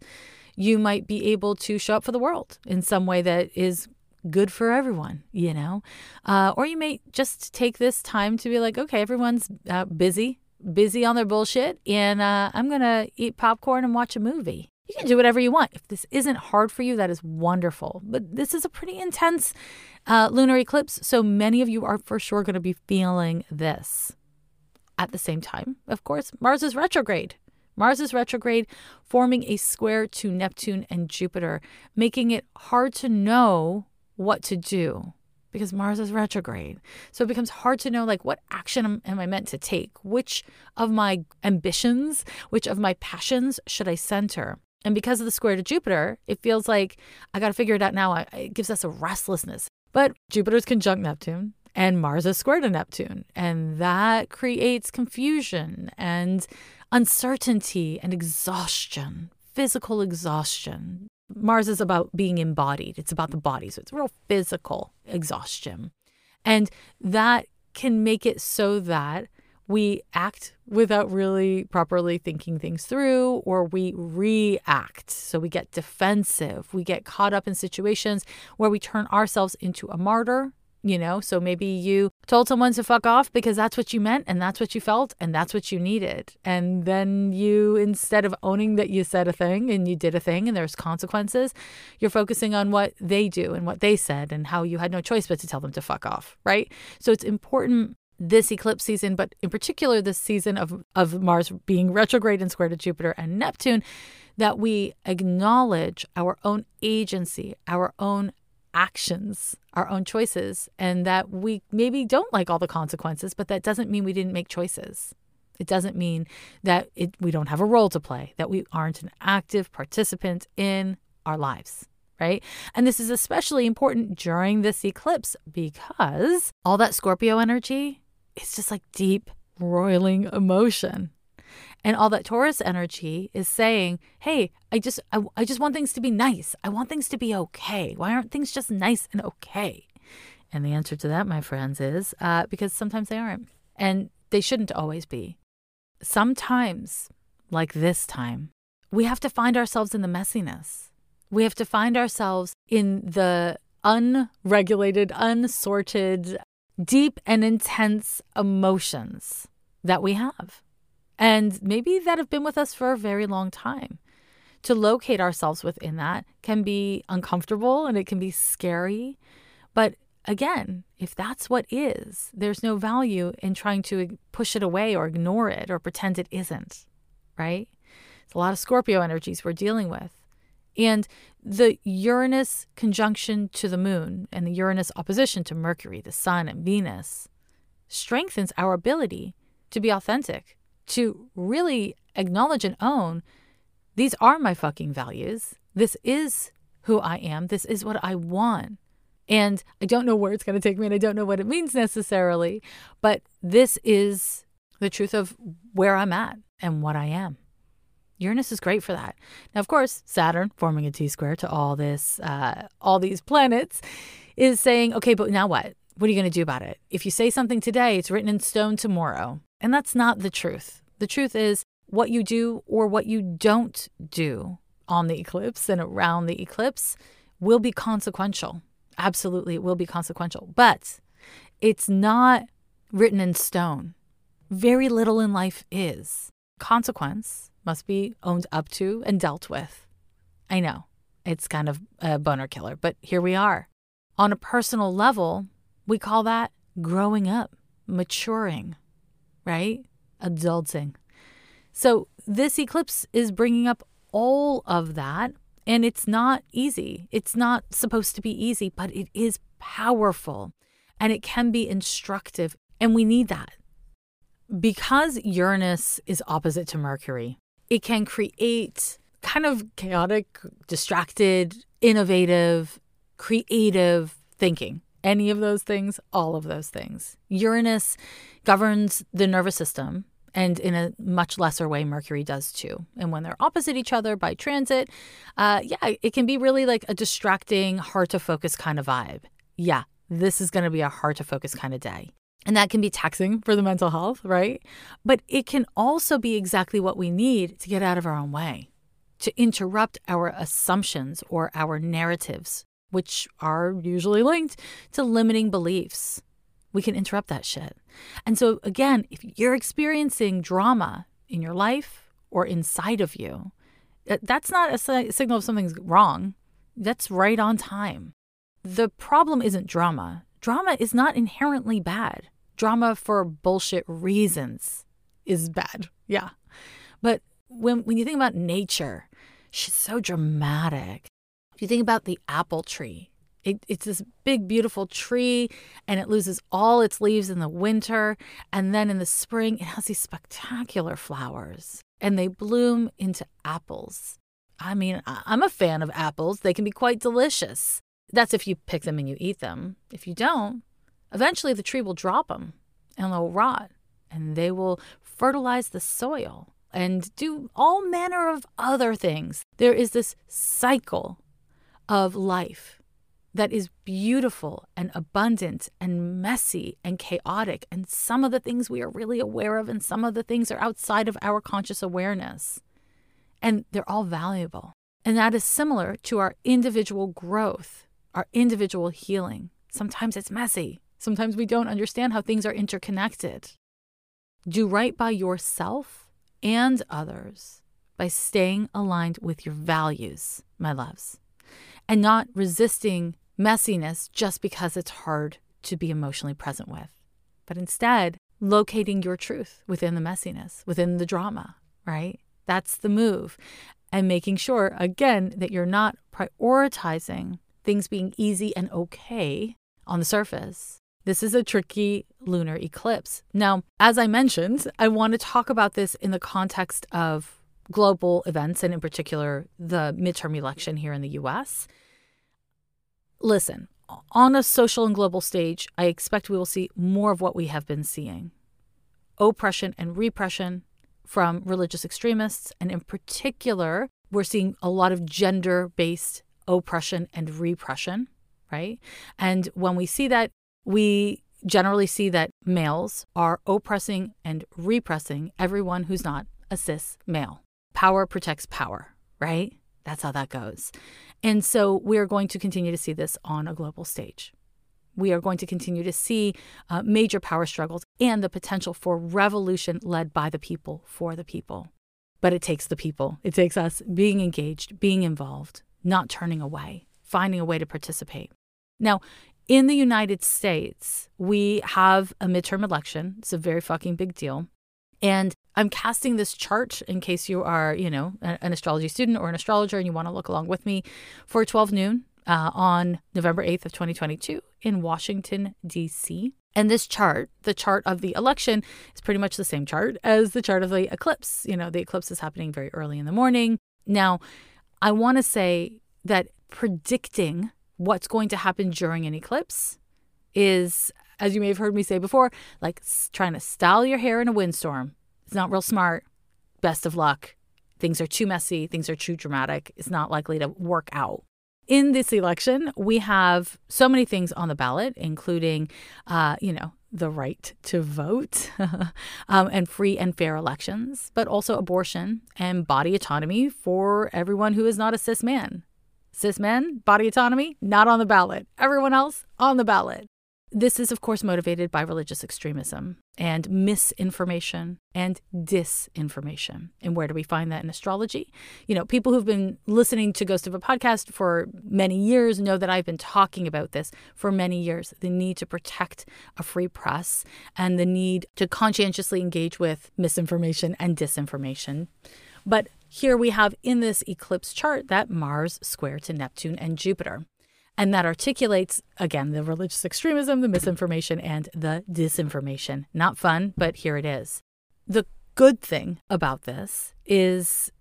You might be able to show up for the world in some way that is good for everyone, you know? Uh, or you may just take this time to be like, okay, everyone's uh, busy, busy on their bullshit, and uh, I'm going to eat popcorn and watch a movie. You can do whatever you want. If this isn't hard for you, that is wonderful. But this is a pretty intense uh, lunar eclipse, so many of you are for sure going to be feeling this. At the same time, of course, Mars is retrograde. Mars is retrograde, forming a square to Neptune and Jupiter, making it hard to know what to do because Mars is retrograde. So it becomes hard to know like what action am, I meant to take? Which of my ambitions, which of my passions should I center? And because of the square to Jupiter, it feels like I got to figure it out now. It gives us a restlessness. But Jupiter's conjunct Neptune and Mars is square to Neptune. And that creates confusion and uncertainty and exhaustion, physical exhaustion. Mars is about being embodied, it's about the body. So it's real physical exhaustion. And that can make it so that we act without really properly thinking things through, or we react. So we get defensive. We get caught up in situations where we turn ourselves into a martyr you know? So maybe you told someone to fuck off because that's what you meant and that's what you felt and that's what you needed. And then you, instead of owning that you said a thing and you did a thing and there's consequences, you're focusing on what they do and what they said and how you had no choice but to tell them to fuck off, right? So it's important this eclipse season, but in particular this season of, of Mars being retrograde and square to Jupiter and Neptune, that we acknowledge our own agency, our own actions, our own choices, and that we maybe don't like all the consequences, but that doesn't mean we didn't make choices. It doesn't mean that it, we don't have a role to play, that we aren't an active participant in our lives, right? And this is especially important during this eclipse because all that Scorpio energy is just like deep, roiling emotion. And all that Taurus energy is saying, hey, I just I, I just want things to be nice. I want things to be okay. Why aren't things just nice and okay? And the answer to that, my friends, is uh, because sometimes they aren't. And they shouldn't always be. Sometimes, like this time, we have to find ourselves in the messiness. We have to find ourselves in the unregulated, unsorted, deep and intense emotions that we have and maybe that have been with us for a very long time. to locate ourselves within that can be uncomfortable and it can be scary. But again, if that's what is, there's no value in trying to push it away or ignore it or pretend it isn't, right? It's a lot of Scorpio energies we're dealing with. And the Uranus conjunction to the moon and the Uranus opposition to Mercury, the sun, and Venus strengthens our ability to be authentic, to really acknowledge and own these are my fucking values. This is who I am. This is what I want. And I don't know where it's going to take me and I don't know what it means necessarily, but this is the truth of where I'm at and what I am. Uranus is great for that. Now, of course, Saturn forming a T square to all this, uh, all these planets, is saying, okay, but now what? What are you going to do about it? If you say something today, it's written in stone tomorrow. And that's not the truth. The truth is what you do or what you don't do on the eclipse and around the eclipse will be consequential. Absolutely, it will be consequential. But it's not written in stone. Very little in life is. Consequence must be owned up to and dealt with. I know it's kind of a boner killer, but here we are. On a personal level, we call that growing up, maturing, right? Adulting. So this eclipse is bringing up all of that. And it's not easy. It's not supposed to be easy, but it is powerful and it can be instructive. And we need that. Because Uranus is opposite to Mercury, it can create kind of chaotic, distracted, innovative, creative thinking. Any of those things, all of those things. Uranus governs the nervous system, and in a much lesser way, Mercury does too. And when they're opposite each other by transit, uh, yeah, it can be really like a distracting, hard to focus kind of vibe. Yeah, this is going to be a hard to focus kind of day. And that can be taxing for the mental health, right? But it can also be exactly what we need to get out of our own way, to interrupt our assumptions or our narratives, which are usually linked to limiting beliefs. We can interrupt that shit. And so, again, if you're experiencing drama in your life or inside of you, that's not a signal of something's wrong. That's right on time. The problem isn't drama. Drama is not inherently bad drama for bullshit reasons is bad. Yeah. But when when you think about nature, she's so dramatic. If you think about the apple tree, it, it's this big, beautiful tree, and it loses all its leaves in the winter. And then in the spring, it has these spectacular flowers, and they bloom into apples. I mean, I'm a fan of apples. They can be quite delicious. That's if you pick them and you eat them. If you don't, Eventually, the tree will drop them and they'll rot and they will fertilize the soil and do all manner of other things. There is this cycle of life that is beautiful and abundant and messy and chaotic. And some of the things we are really aware of, and some of the things are outside of our conscious awareness. And they're all valuable. And that is similar to our individual growth, our individual healing. Sometimes it's messy, Sometimes we don't understand how things are interconnected. Do right by yourself and others by staying aligned with your values, my loves, and not resisting messiness just because it's hard to be emotionally present with, but instead locating your truth within the messiness, within the drama, right? That's the move. And making sure, again, that you're not prioritizing things being easy and okay on the surface, this is a tricky lunar eclipse. Now, as I mentioned, I want to talk about this in the context of global events and, in particular, the midterm election here in the US. Listen, on a social and global stage, I expect we will see more of what we have been seeing oppression and repression from religious extremists. And in particular, we're seeing a lot of gender based oppression and repression, right? And when we see that, we generally see that males are oppressing and repressing everyone who's not a cis male. Power protects power, right? That's how that goes. And so we are going to continue to see this on a global stage. We are going to continue to see uh, major power struggles and the potential for revolution led by the people for the people. but it takes the people. It takes us being engaged, being involved, not turning away, finding a way to participate. Now, in the United States, we have a midterm election. It's a very fucking big deal. And I'm casting this chart in case you are, you know, an astrology student or an astrologer and you want to look along with me for 12 noon uh, on November 8th of 2022 in Washington, D.C. And this chart, the chart of the election, is pretty much the same chart as the chart of the eclipse. You know, the eclipse is happening very early in the morning. Now, I want to say that predicting what's going to happen during an eclipse is, as you may have heard me say before, like trying to style your hair in a windstorm. It's not real smart. Best of luck. Things are too messy. Things are too dramatic. It's not likely to work out. In this election, we have so many things on the ballot, including, uh, you know, the right to vote um, and free and fair elections, but also abortion and body autonomy for everyone who is not a cis man. Cis men, body autonomy, not on the ballot. Everyone else on the ballot. This is, of course, motivated by religious extremism and misinformation and disinformation. And where do we find that in astrology? You know, people who've been listening to Ghost of a podcast for many years know that I've been talking about this for many years the need to protect a free press and the need to conscientiously engage with misinformation and disinformation. But here we have in this eclipse chart that Mars square to Neptune and Jupiter. And that articulates, again, the religious extremism, the misinformation, and the disinformation. Not fun, but here it is. The good thing about this is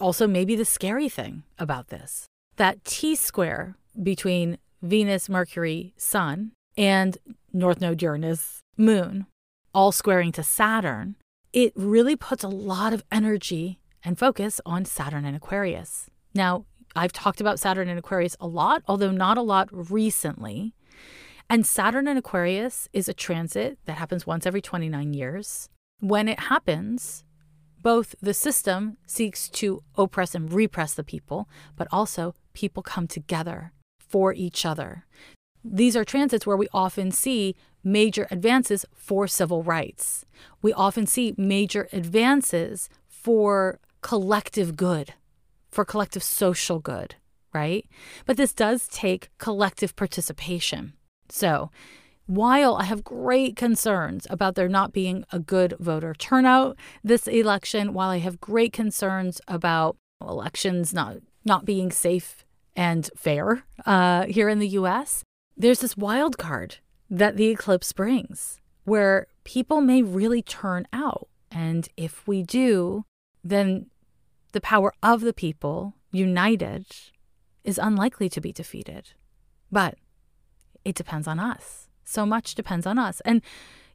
also maybe the scary thing about this that T square between Venus, Mercury, Sun, and North Node Uranus, Moon, all squaring to Saturn, it really puts a lot of energy and focus on Saturn and Aquarius. Now, I've talked about Saturn and Aquarius a lot, although not a lot recently. And Saturn and Aquarius is a transit that happens once every 29 years. When it happens, both the system seeks to oppress and repress the people, but also people come together for each other. These are transits where we often see major advances for civil rights. We often see major advances for collective good, for collective social good, right? But this does take collective participation. So, while I have great concerns about there not being a good voter turnout this election, while I have great concerns about elections not not being safe and fair uh, here in the U.S., there's this wild card that the eclipse brings, where people may really turn out, and if we do, then the power of the people, united, is unlikely to be defeated. But it depends on us. So much depends on us. And,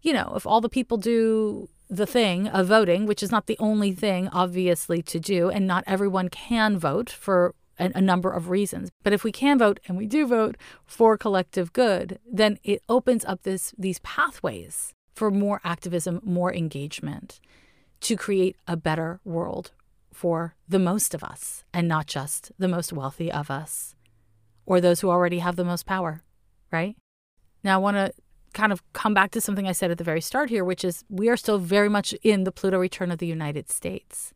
you know, if all the people do the thing of voting, which is not the only thing, obviously, to do, and not everyone can vote for a, a number of reasons. But if we can vote and we do vote for collective good, then it opens up this these pathways for more activism, more engagement to create a better world for the most of us and not just the most wealthy of us or those who already have the most power, right? Now, I want to kind of come back to something I said at the very start here, which is we are still very much in the Pluto return of the United States.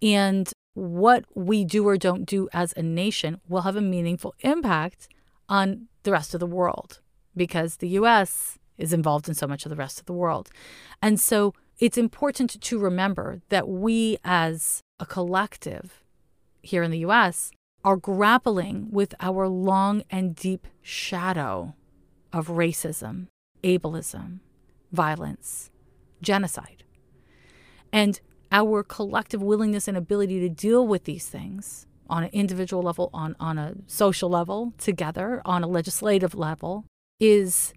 And what we do or don't do as a nation will have a meaningful impact on the rest of the world because the US is involved in so much of the rest of the world. And so it's important to remember that we as a collective here in the US are grappling with our long and deep shadow of racism, ableism, violence, genocide. And our collective willingness and ability to deal with these things on an individual level, on, on a social level, together, on a legislative level, is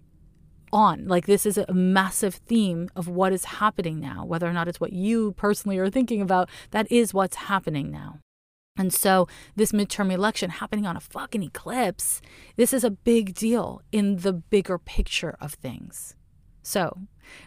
on. Like, this is a massive theme of what is happening now, whether or not it's what you personally are thinking about, that is what's happening now. And so, this midterm election happening on a fucking eclipse, this is a big deal in the bigger picture of things. So,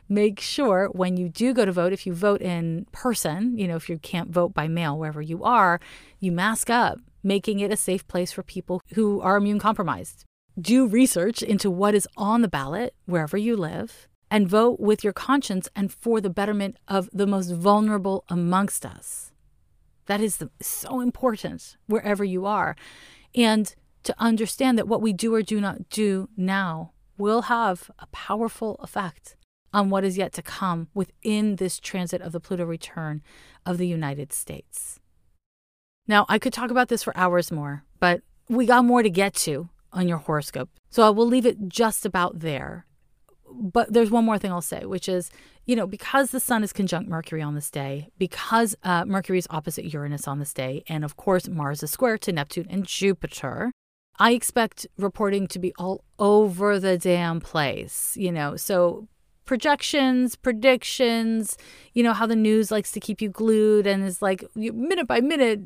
make sure when you do go to vote, if you vote in person, you know, if you can't vote by mail wherever you are, you mask up, making it a safe place for people who are immune compromised do research into what is on the ballot wherever you live, and vote with your conscience and for the betterment of the most vulnerable amongst us. That is the, so important wherever you are. And to understand that what we do or do not do now will have a powerful effect on what is yet to come within this transit of the Pluto return of the United States. Now, I could talk about this for hours more, but we got more to get to on your horoscope. So I will leave it just about there. But there's one more thing I'll say, which is, you know, because the sun is conjunct Mercury on this day, because uh, Mercury is opposite Uranus on this day, and of course, Mars is square to Neptune and Jupiter, I expect reporting to be all over the damn place, you know. So projections, predictions, you know, how the news likes to keep you glued and is like minute by minute,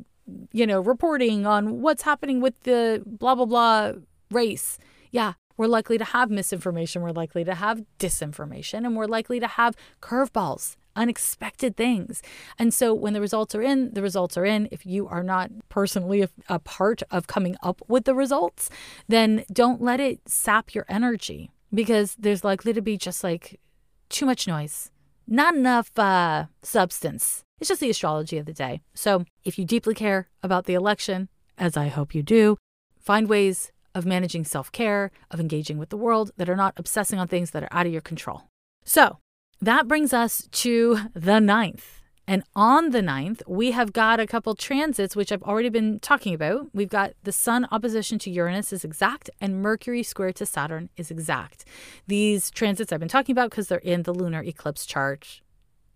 you know, reporting on what's happening with the blah, blah, blah race. Yeah, we're likely to have misinformation, we're likely to have disinformation, and we're likely to have curveballs unexpected things. And so when the results are in, the results are in. If you are not personally a, part of coming up with the results, then don't let it sap your energy because there's likely to be just like too much noise, not enough uh, substance. It's just the astrology of the day. So if you deeply care about the election, as I hope you do, find ways of managing self care, of engaging with the world that are not obsessing on things that are out of your control. So, that brings us to the ninth. And on the ninth, we have got a couple transits, which I've already been talking about. We've got the Sun opposition to Uranus is exact, and Mercury square to Saturn is exact. These transits I've been talking about because they're in the lunar eclipse chart,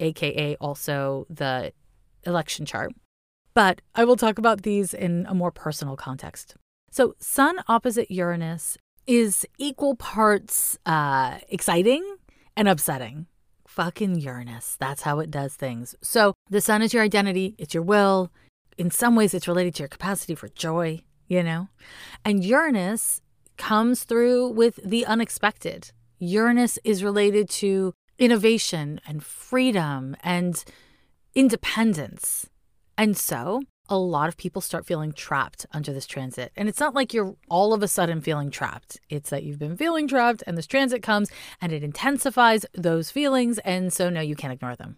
aka also the election chart. But I will talk about these in a more personal context. So, Sun opposite Uranus is equal parts uh, exciting and upsetting fucking Uranus. That's how it does things. So the sun is your identity, it's your will. In some ways, it's related to your capacity for joy, you know? And Uranus comes through with the unexpected. Uranus is related to innovation and freedom and independence. And so a lot of people start feeling trapped under this transit. And it's not like you're all of a sudden feeling trapped. It's that you've been feeling trapped and this transit comes and it intensifies those feelings. And so, no, you can't ignore them.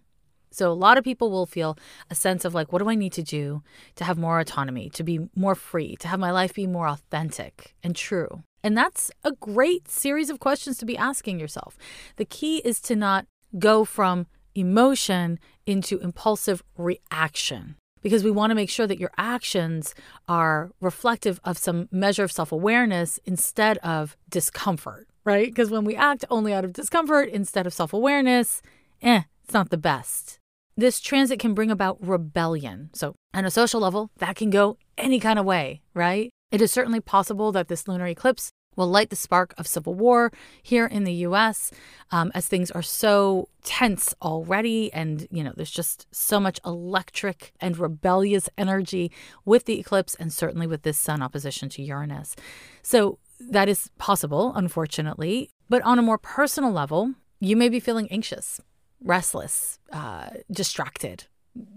So, a lot of people will feel a sense of like, what do I need to do to have more autonomy, to be more free, to have my life be more authentic and true? And that's a great series of questions to be asking yourself. The key is to not go from emotion into impulsive reaction because we want to make sure that your actions are reflective of some measure of self awareness instead of discomfort, right? Because when we act only out of discomfort instead of self awareness, eh, it's not the best. This transit can bring about rebellion. So, on a social level, that can go any kind of way, right? It is certainly possible that this lunar eclipse will light the spark of civil war here in the US um, as things are so tense already. And, you know, there's just so much electric and rebellious energy with the eclipse and certainly with this sun opposition to Uranus. So that is possible, unfortunately. But on a more personal level, you may be feeling anxious, restless, uh, distracted,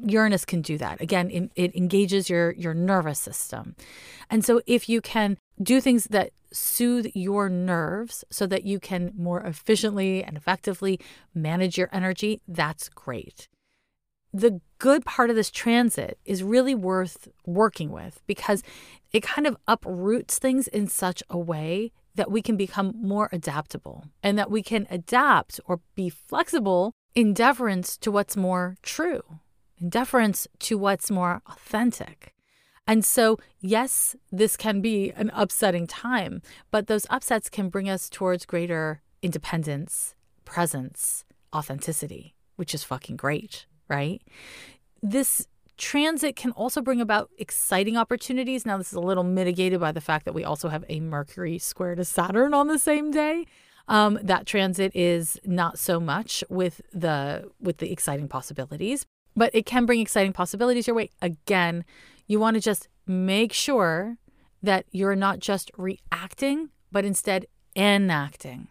Uranus can do that. Again, it, engages your your nervous system. And so if you can do things that soothe your nerves so that you can more efficiently and effectively manage your energy, that's great. The good part of this transit is really worth working with because it kind of uproots things in such a way that we can become more adaptable and that we can adapt or be flexible in deference to what's more true, in deference to what's more authentic. And so, yes, this can be an upsetting time, but those upsets can bring us towards greater independence, presence, authenticity, which is fucking great, right? This transit can also bring about exciting opportunities. Now, this is a little mitigated by the fact that we also have a Mercury square to Saturn on the same day. Um, that transit is not so much with the with the exciting possibilities, but it can bring exciting possibilities your way. Again, you want to just make sure that you're not just reacting, but instead enacting.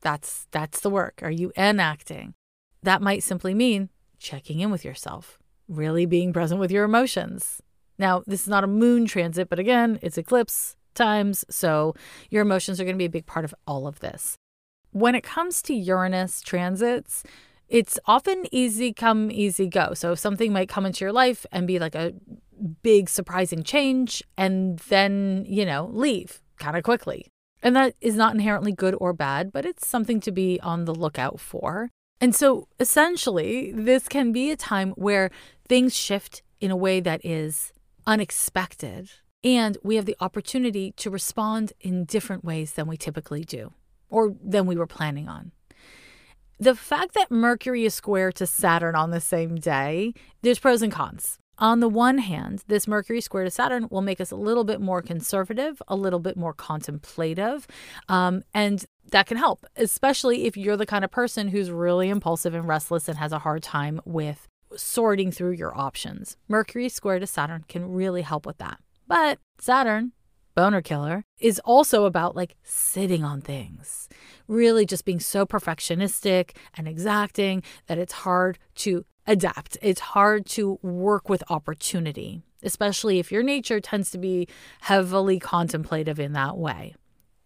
That's that's the work. Are you enacting? That might simply mean checking in with yourself, really being present with your emotions. Now, this is not a moon transit, but again, it's eclipse times, so your emotions are going to be a big part of all of this. When it comes to Uranus transits, it's often easy come, easy go. So something might come into your life and be like a big surprising change and then, you know, leave kind of quickly. And that is not inherently good or bad, but it's something to be on the lookout for. And so essentially, this can be a time where things shift in a way that is unexpected. And we have the opportunity to respond in different ways than we typically do or than we were planning on. The fact that Mercury is square to Saturn on the same day, there's pros and cons. On the one hand, this Mercury square to Saturn will make us a little bit more conservative, a little bit more contemplative, um, and that can help, especially if you're the kind of person who's really impulsive and restless and has a hard time with sorting through your options. Mercury square to Saturn can really help with that. But Saturn, boner killer, is also about like sitting on things, really just being so perfectionistic and exacting that it's hard to adapt. It's hard to work with opportunity, especially if your nature tends to be heavily contemplative in that way.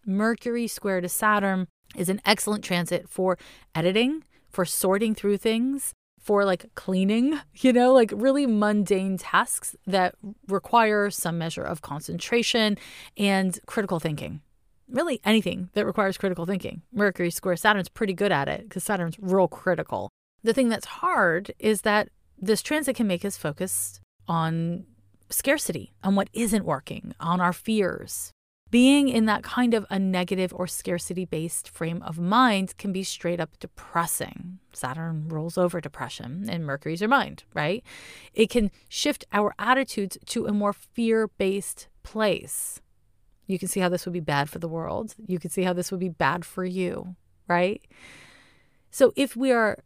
Mercury square to Saturn is an excellent transit for editing, for sorting through things, for like cleaning, you know, like really mundane tasks that require some measure of concentration and critical thinking. Really, anything that requires critical thinking. Mercury square Saturn's pretty good at it because Saturn's real critical. The thing that's hard is that this transit can make us focus on scarcity, on what isn't working, on our fears. Being in that kind of a negative or scarcity based frame of mind can be straight up depressing. Saturn rolls over depression and Mercury's your mind, right? It can shift our attitudes to a more fear based place. You can see how this would be bad for the world. You can see how this would be bad for you, right? So if we are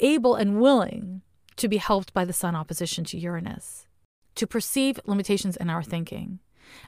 able and willing to be helped by the Sun opposition to Uranus, to perceive limitations in our thinking,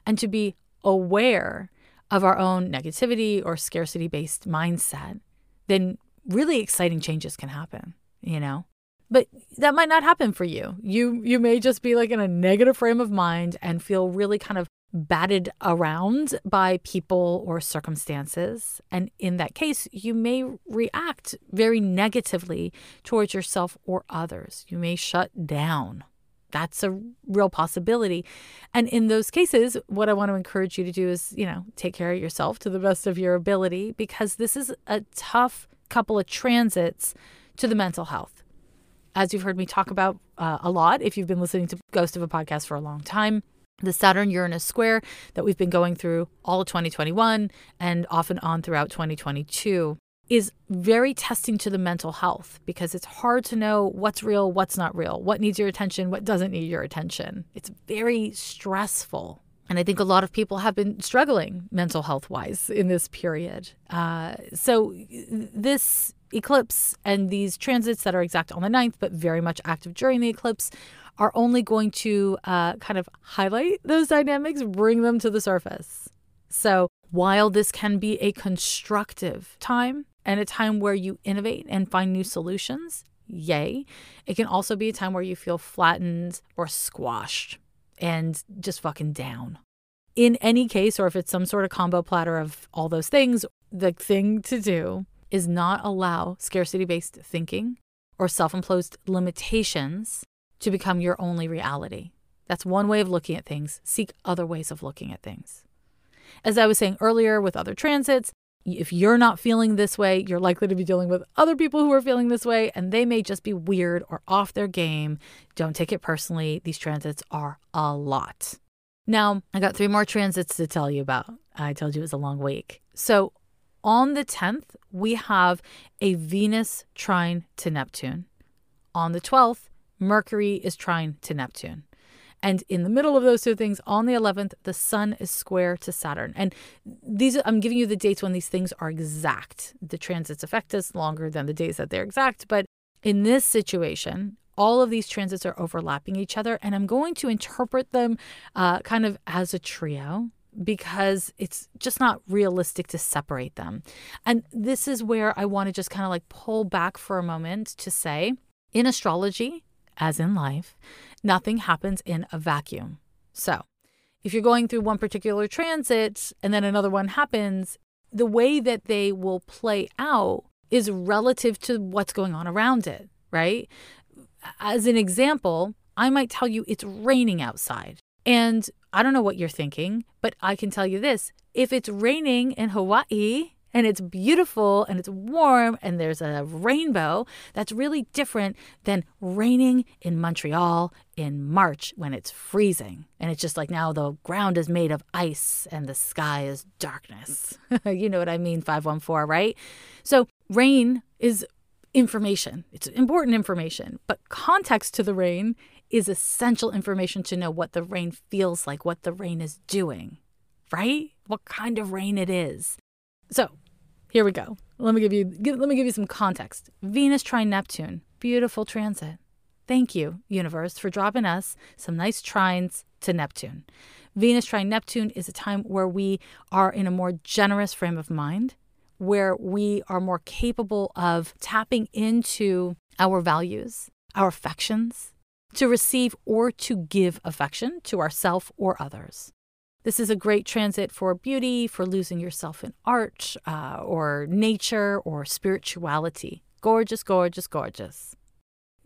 and to be aware of our own negativity or scarcity based mindset, then really exciting changes can happen, you know? But that might not happen for you. You you may just be like in a negative frame of mind and feel really kind of batted around by people or circumstances. And in that case, you may react very negatively towards yourself or others. You may shut down. That's a real possibility. And in those cases, what I want to encourage you to do is, you know, take care of yourself to the best of your ability because this is a tough couple of transits to the mental health. As you've heard me talk about uh, a lot, if you've been listening to Ghost of a podcast for a long time, the Saturn Uranus square that we've been going through all of 2021 and off and on throughout 2022 is very testing to the mental health because it's hard to know what's real, what's not real, what needs your attention, what doesn't need your attention. It's very stressful. And I think a lot of people have been struggling mental health wise in this period. Uh, so, this eclipse and these transits that are exact on the 9th, but very much active during the eclipse, are only going to uh, kind of highlight those dynamics, bring them to the surface. So, while this can be a constructive time and a time where you innovate and find new solutions, yay, it can also be a time where you feel flattened or squashed and just fucking down. In any case, or if it's some sort of combo platter of all those things, the thing to do is not allow scarcity based thinking or self imposed limitations to become your only reality. That's one way of looking at things. Seek other ways of looking at things. As I was saying earlier with other transits, if you're not feeling this way, you're likely to be dealing with other people who are feeling this way, and they may just be weird or off their game. Don't take it personally. These transits are a lot. Now, I got three more transits to tell you about. I told you it was a long week. So, on the 10th, we have a Venus trine to Neptune. On the 12th, Mercury is trine to Neptune. And in the middle of those two things, on the 11th, the sun is square to Saturn. And these, I'm giving you the dates when these things are exact. The transits affect us longer than the days that they're exact. But in this situation, all of these transits are overlapping each other. And I'm going to interpret them uh, kind of as a trio because it's just not realistic to separate them. And this is where I want to just kind of like pull back for a moment to say in astrology, as in life, nothing happens in a vacuum. So, if you're going through one particular transit and then another one happens, the way that they will play out is relative to what's going on around it, right? As an example, I might tell you it's raining outside. And I don't know what you're thinking, but I can tell you this if it's raining in Hawaii, and it's beautiful and it's warm and there's a rainbow, that's really different than raining in Montreal in March when it's freezing. And it's just like now the ground is made of ice and the sky is darkness. you know what I mean, 514, right? So rain is information, it's important information, but context to the rain is essential information to know what the rain feels like, what the rain is doing, right? What kind of rain it is. So here we go. Let me give you let me give you some context. Venus trine Neptune, beautiful transit. Thank you, universe, for dropping us some nice trines to Neptune. Venus trine Neptune is a time where we are in a more generous frame of mind, where we are more capable of tapping into our values, our affections, to receive or to give affection to ourself or others. This is a great transit for beauty, for losing yourself in art uh, or nature or spirituality. Gorgeous, gorgeous, gorgeous.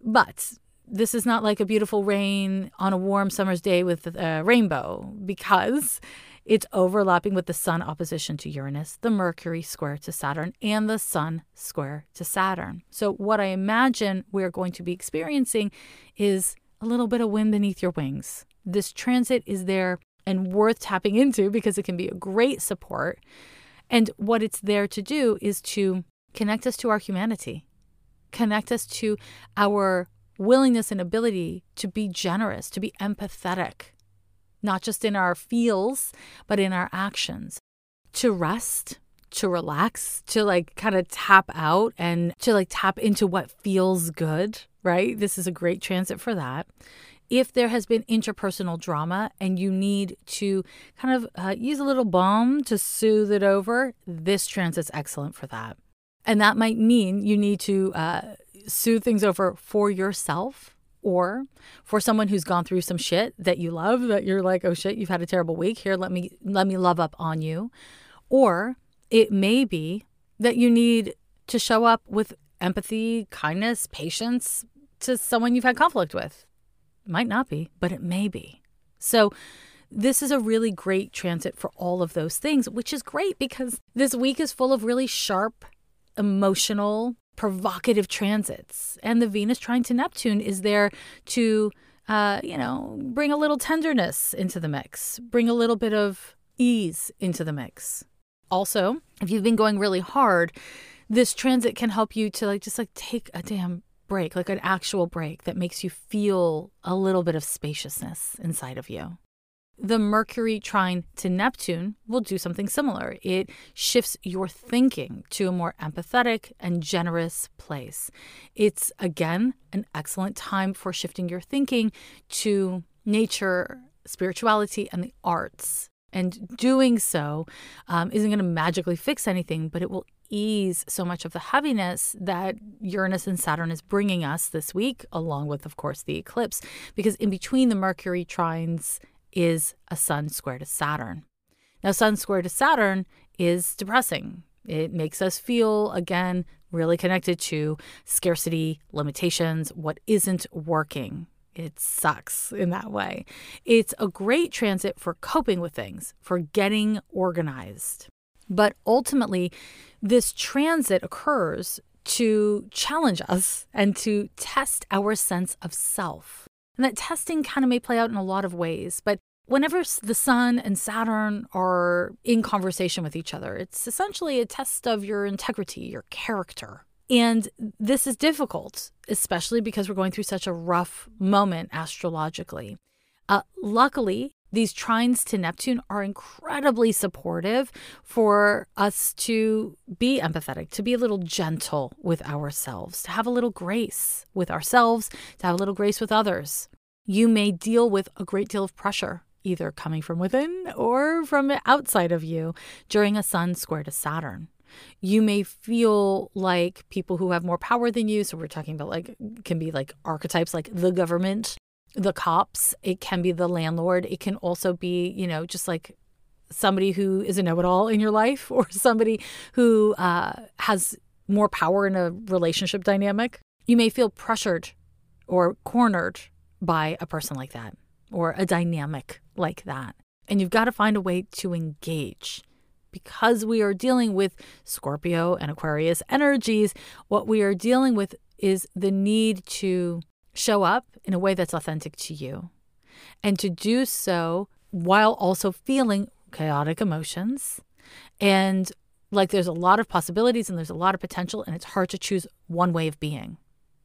But this is not like a beautiful rain on a warm summer's day with a rainbow because it's overlapping with the sun opposition to Uranus, the Mercury square to Saturn, and the sun square to Saturn. So, what I imagine we're going to be experiencing is a little bit of wind beneath your wings. This transit is there and worth tapping into because it can be a great support. And what it's there to do is to connect us to our humanity, connect us to our willingness and ability to be generous, to be empathetic, not just in our feels, but in our actions, to rest, to relax, to like kind of tap out and to like tap into what feels good, right? This is a great transit for that if there has been interpersonal drama and you need to kind of uh, use a little balm to soothe it over, this transit's excellent for that. And that might mean you need to uh, soothe things over for yourself or for someone who's gone through some shit that you love that you're like oh shit you've had a terrible week. Here let me let me love up on you. Or it may be that you need to show up with empathy kindness patience to someone you've had conflict with. Might not be, but it may be. So, this is a really great transit for all of those things, which is great because this week is full of really sharp, emotional, provocative transits. And the Venus trine to Neptune is there to, uh, you know, bring a little tenderness into the mix, bring a little bit of ease into the mix. Also, if you've been going really hard, this transit can help you to like just like take a damn break, like an actual break that makes you feel a little bit of spaciousness inside of you. The Mercury trine to Neptune will do something similar. It shifts your thinking to a more empathetic and generous place. It's, again, an excellent time for shifting your thinking to nature, spirituality, and the arts. And doing so um, isn't going to magically fix anything, but it will ease so much of the heaviness that Uranus and Saturn is bringing us this week, along with, of course, the eclipse, because in between the Mercury trines is a Sun square to Saturn. Now, Sun square to Saturn is depressing. It makes us feel, again, really connected to scarcity, limitations, what isn't working. It sucks in that way. It's a great transit for coping with things, for getting organized. But ultimately, this transit occurs to challenge us and to test our sense of self. And that testing kind of may play out in a lot of ways, but whenever the sun and Saturn are in conversation with each other, it's essentially a test of your integrity, your character. And this is difficult, especially because we're going through such a rough moment astrologically. Uh, luckily, these trines to Neptune are incredibly supportive for us to be empathetic, to be a little gentle with ourselves, to have a little grace with ourselves, to have a little grace with others. You may deal with a great deal of pressure, either coming from within or from outside of you during a Sun square to Saturn you may feel like people who have more power than you so we're talking about like can be like archetypes like the government the cops, it can be the landlord, it can also be, you know, just like somebody who is a know it all in your life or somebody who uh, has more power in a relationship dynamic. You may feel pressured or cornered by a person like that or a dynamic like that. And you've got to find a way to engage. Because we are dealing with Scorpio and Aquarius energies, what we are dealing with is the need to show up in a way that's authentic to you. And to do so while also feeling chaotic emotions. And like there's a lot of possibilities and there's a lot of potential and it's hard to choose one way of being.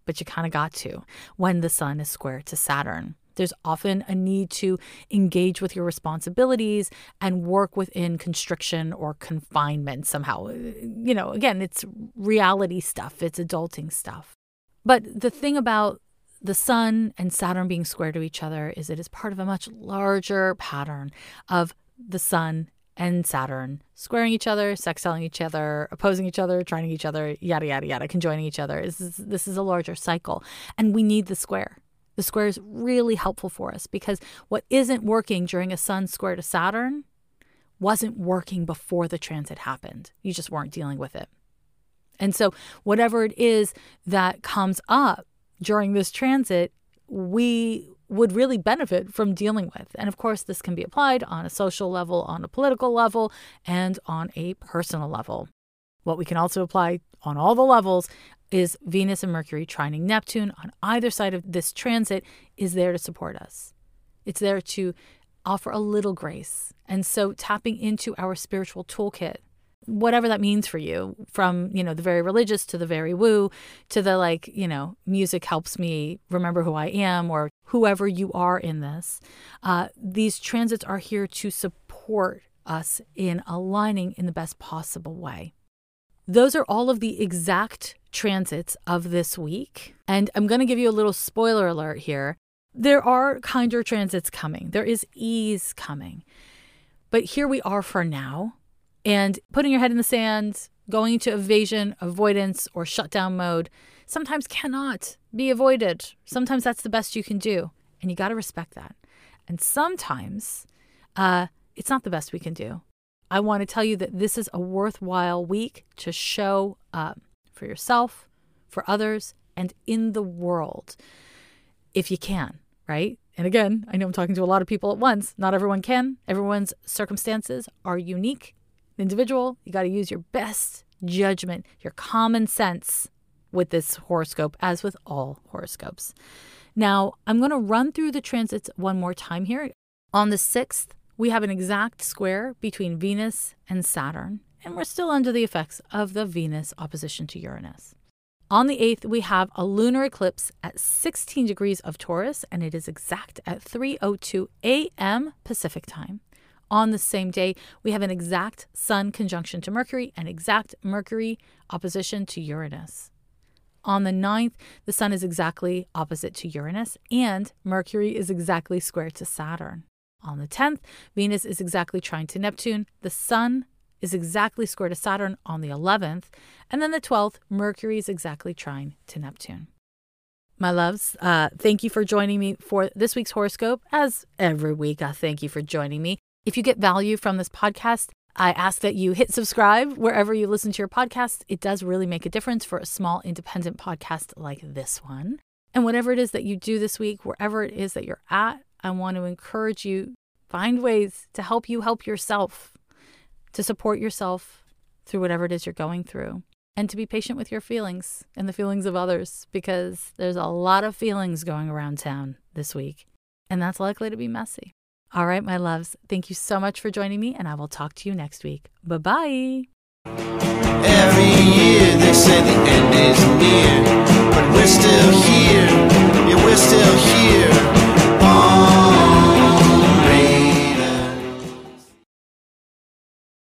But you kind of got to when the sun is square to saturn. There's often a need to engage with your responsibilities and work within constriction or confinement somehow. Uh, you know, again, it's reality stuff, it's adulting stuff. But the thing about the Sun and Saturn being square to each other is it is part of a much larger pattern of the Sun and Saturn squaring each other, sextiling each other, opposing each other, trining each other, yada, yada, yada, conjoining each other. This is, this is a larger cycle. And we need the square. The square is really helpful for us because what isn't working during a sun square to Saturn wasn't working before the transit happened. You just weren't dealing with it. And so, whatever it is that comes up during this transit, we would really benefit from dealing with. And of course, this can be applied on a social level, on a political level, and on a personal level. What we can also apply on all the levels is Venus and Mercury trining Neptune on either side of this transit is there to support us. It's there to offer a little grace. And so tapping into our spiritual toolkit, whatever that means for you, from, you know, the very religious to the very woo to the like, you know, music helps me remember who I am or whoever you are in this. Uh, these transits are here to support us in aligning in the best possible way. Those are all of the exact transits of this week. And I'm going to give you a little spoiler alert here. There are kinder transits coming, there is ease coming. But here we are for now. And putting your head in the sand, going into evasion, avoidance, or shutdown mode sometimes cannot be avoided. Sometimes that's the best you can do. And you got to respect that. And sometimes uh, it's not the best we can do. I want to tell you that this is a worthwhile week to show up for yourself, for others, and in the world if you can, right? And again, I know I'm talking to a lot of people at once. Not everyone can. Everyone's circumstances are unique, individual. You got to use your best judgment, your common sense with this horoscope, as with all horoscopes. Now, I'm going to run through the transits one more time here. On the 6th, we have an exact square between Venus and Saturn, and we're still under the effects of the Venus opposition to Uranus. On the 8th, we have a lunar eclipse at 16 degrees of Taurus, and it is exact at 3:02 a.m. Pacific time. On the same day, we have an exact Sun conjunction to Mercury and exact Mercury opposition to Uranus. On the 9th, the Sun is exactly opposite to Uranus, and Mercury is exactly square to Saturn. On the 10th, Venus is exactly trine to Neptune. The Sun is exactly square to Saturn on the 11th. And then the 12th, Mercury is exactly trine to Neptune. My loves, uh, thank you for joining me for this week's horoscope. As every week, I thank you for joining me. If you get value from this podcast, I ask that you hit subscribe wherever you listen to your podcast. It does really make a difference for a small independent podcast like this one. And whatever it is that you do this week, wherever it is that you're at, I want to encourage you find ways to help you help yourself, to support yourself through whatever it is you're going through, and to be patient with your feelings and the feelings of others because there's a lot of feelings going around town this week, and that's likely to be messy. All right, my loves, thank you so much for joining me, and I will talk to you next week. Bye bye. Every year they say the end is near, but we're still here. Yeah, we're still here. Oh.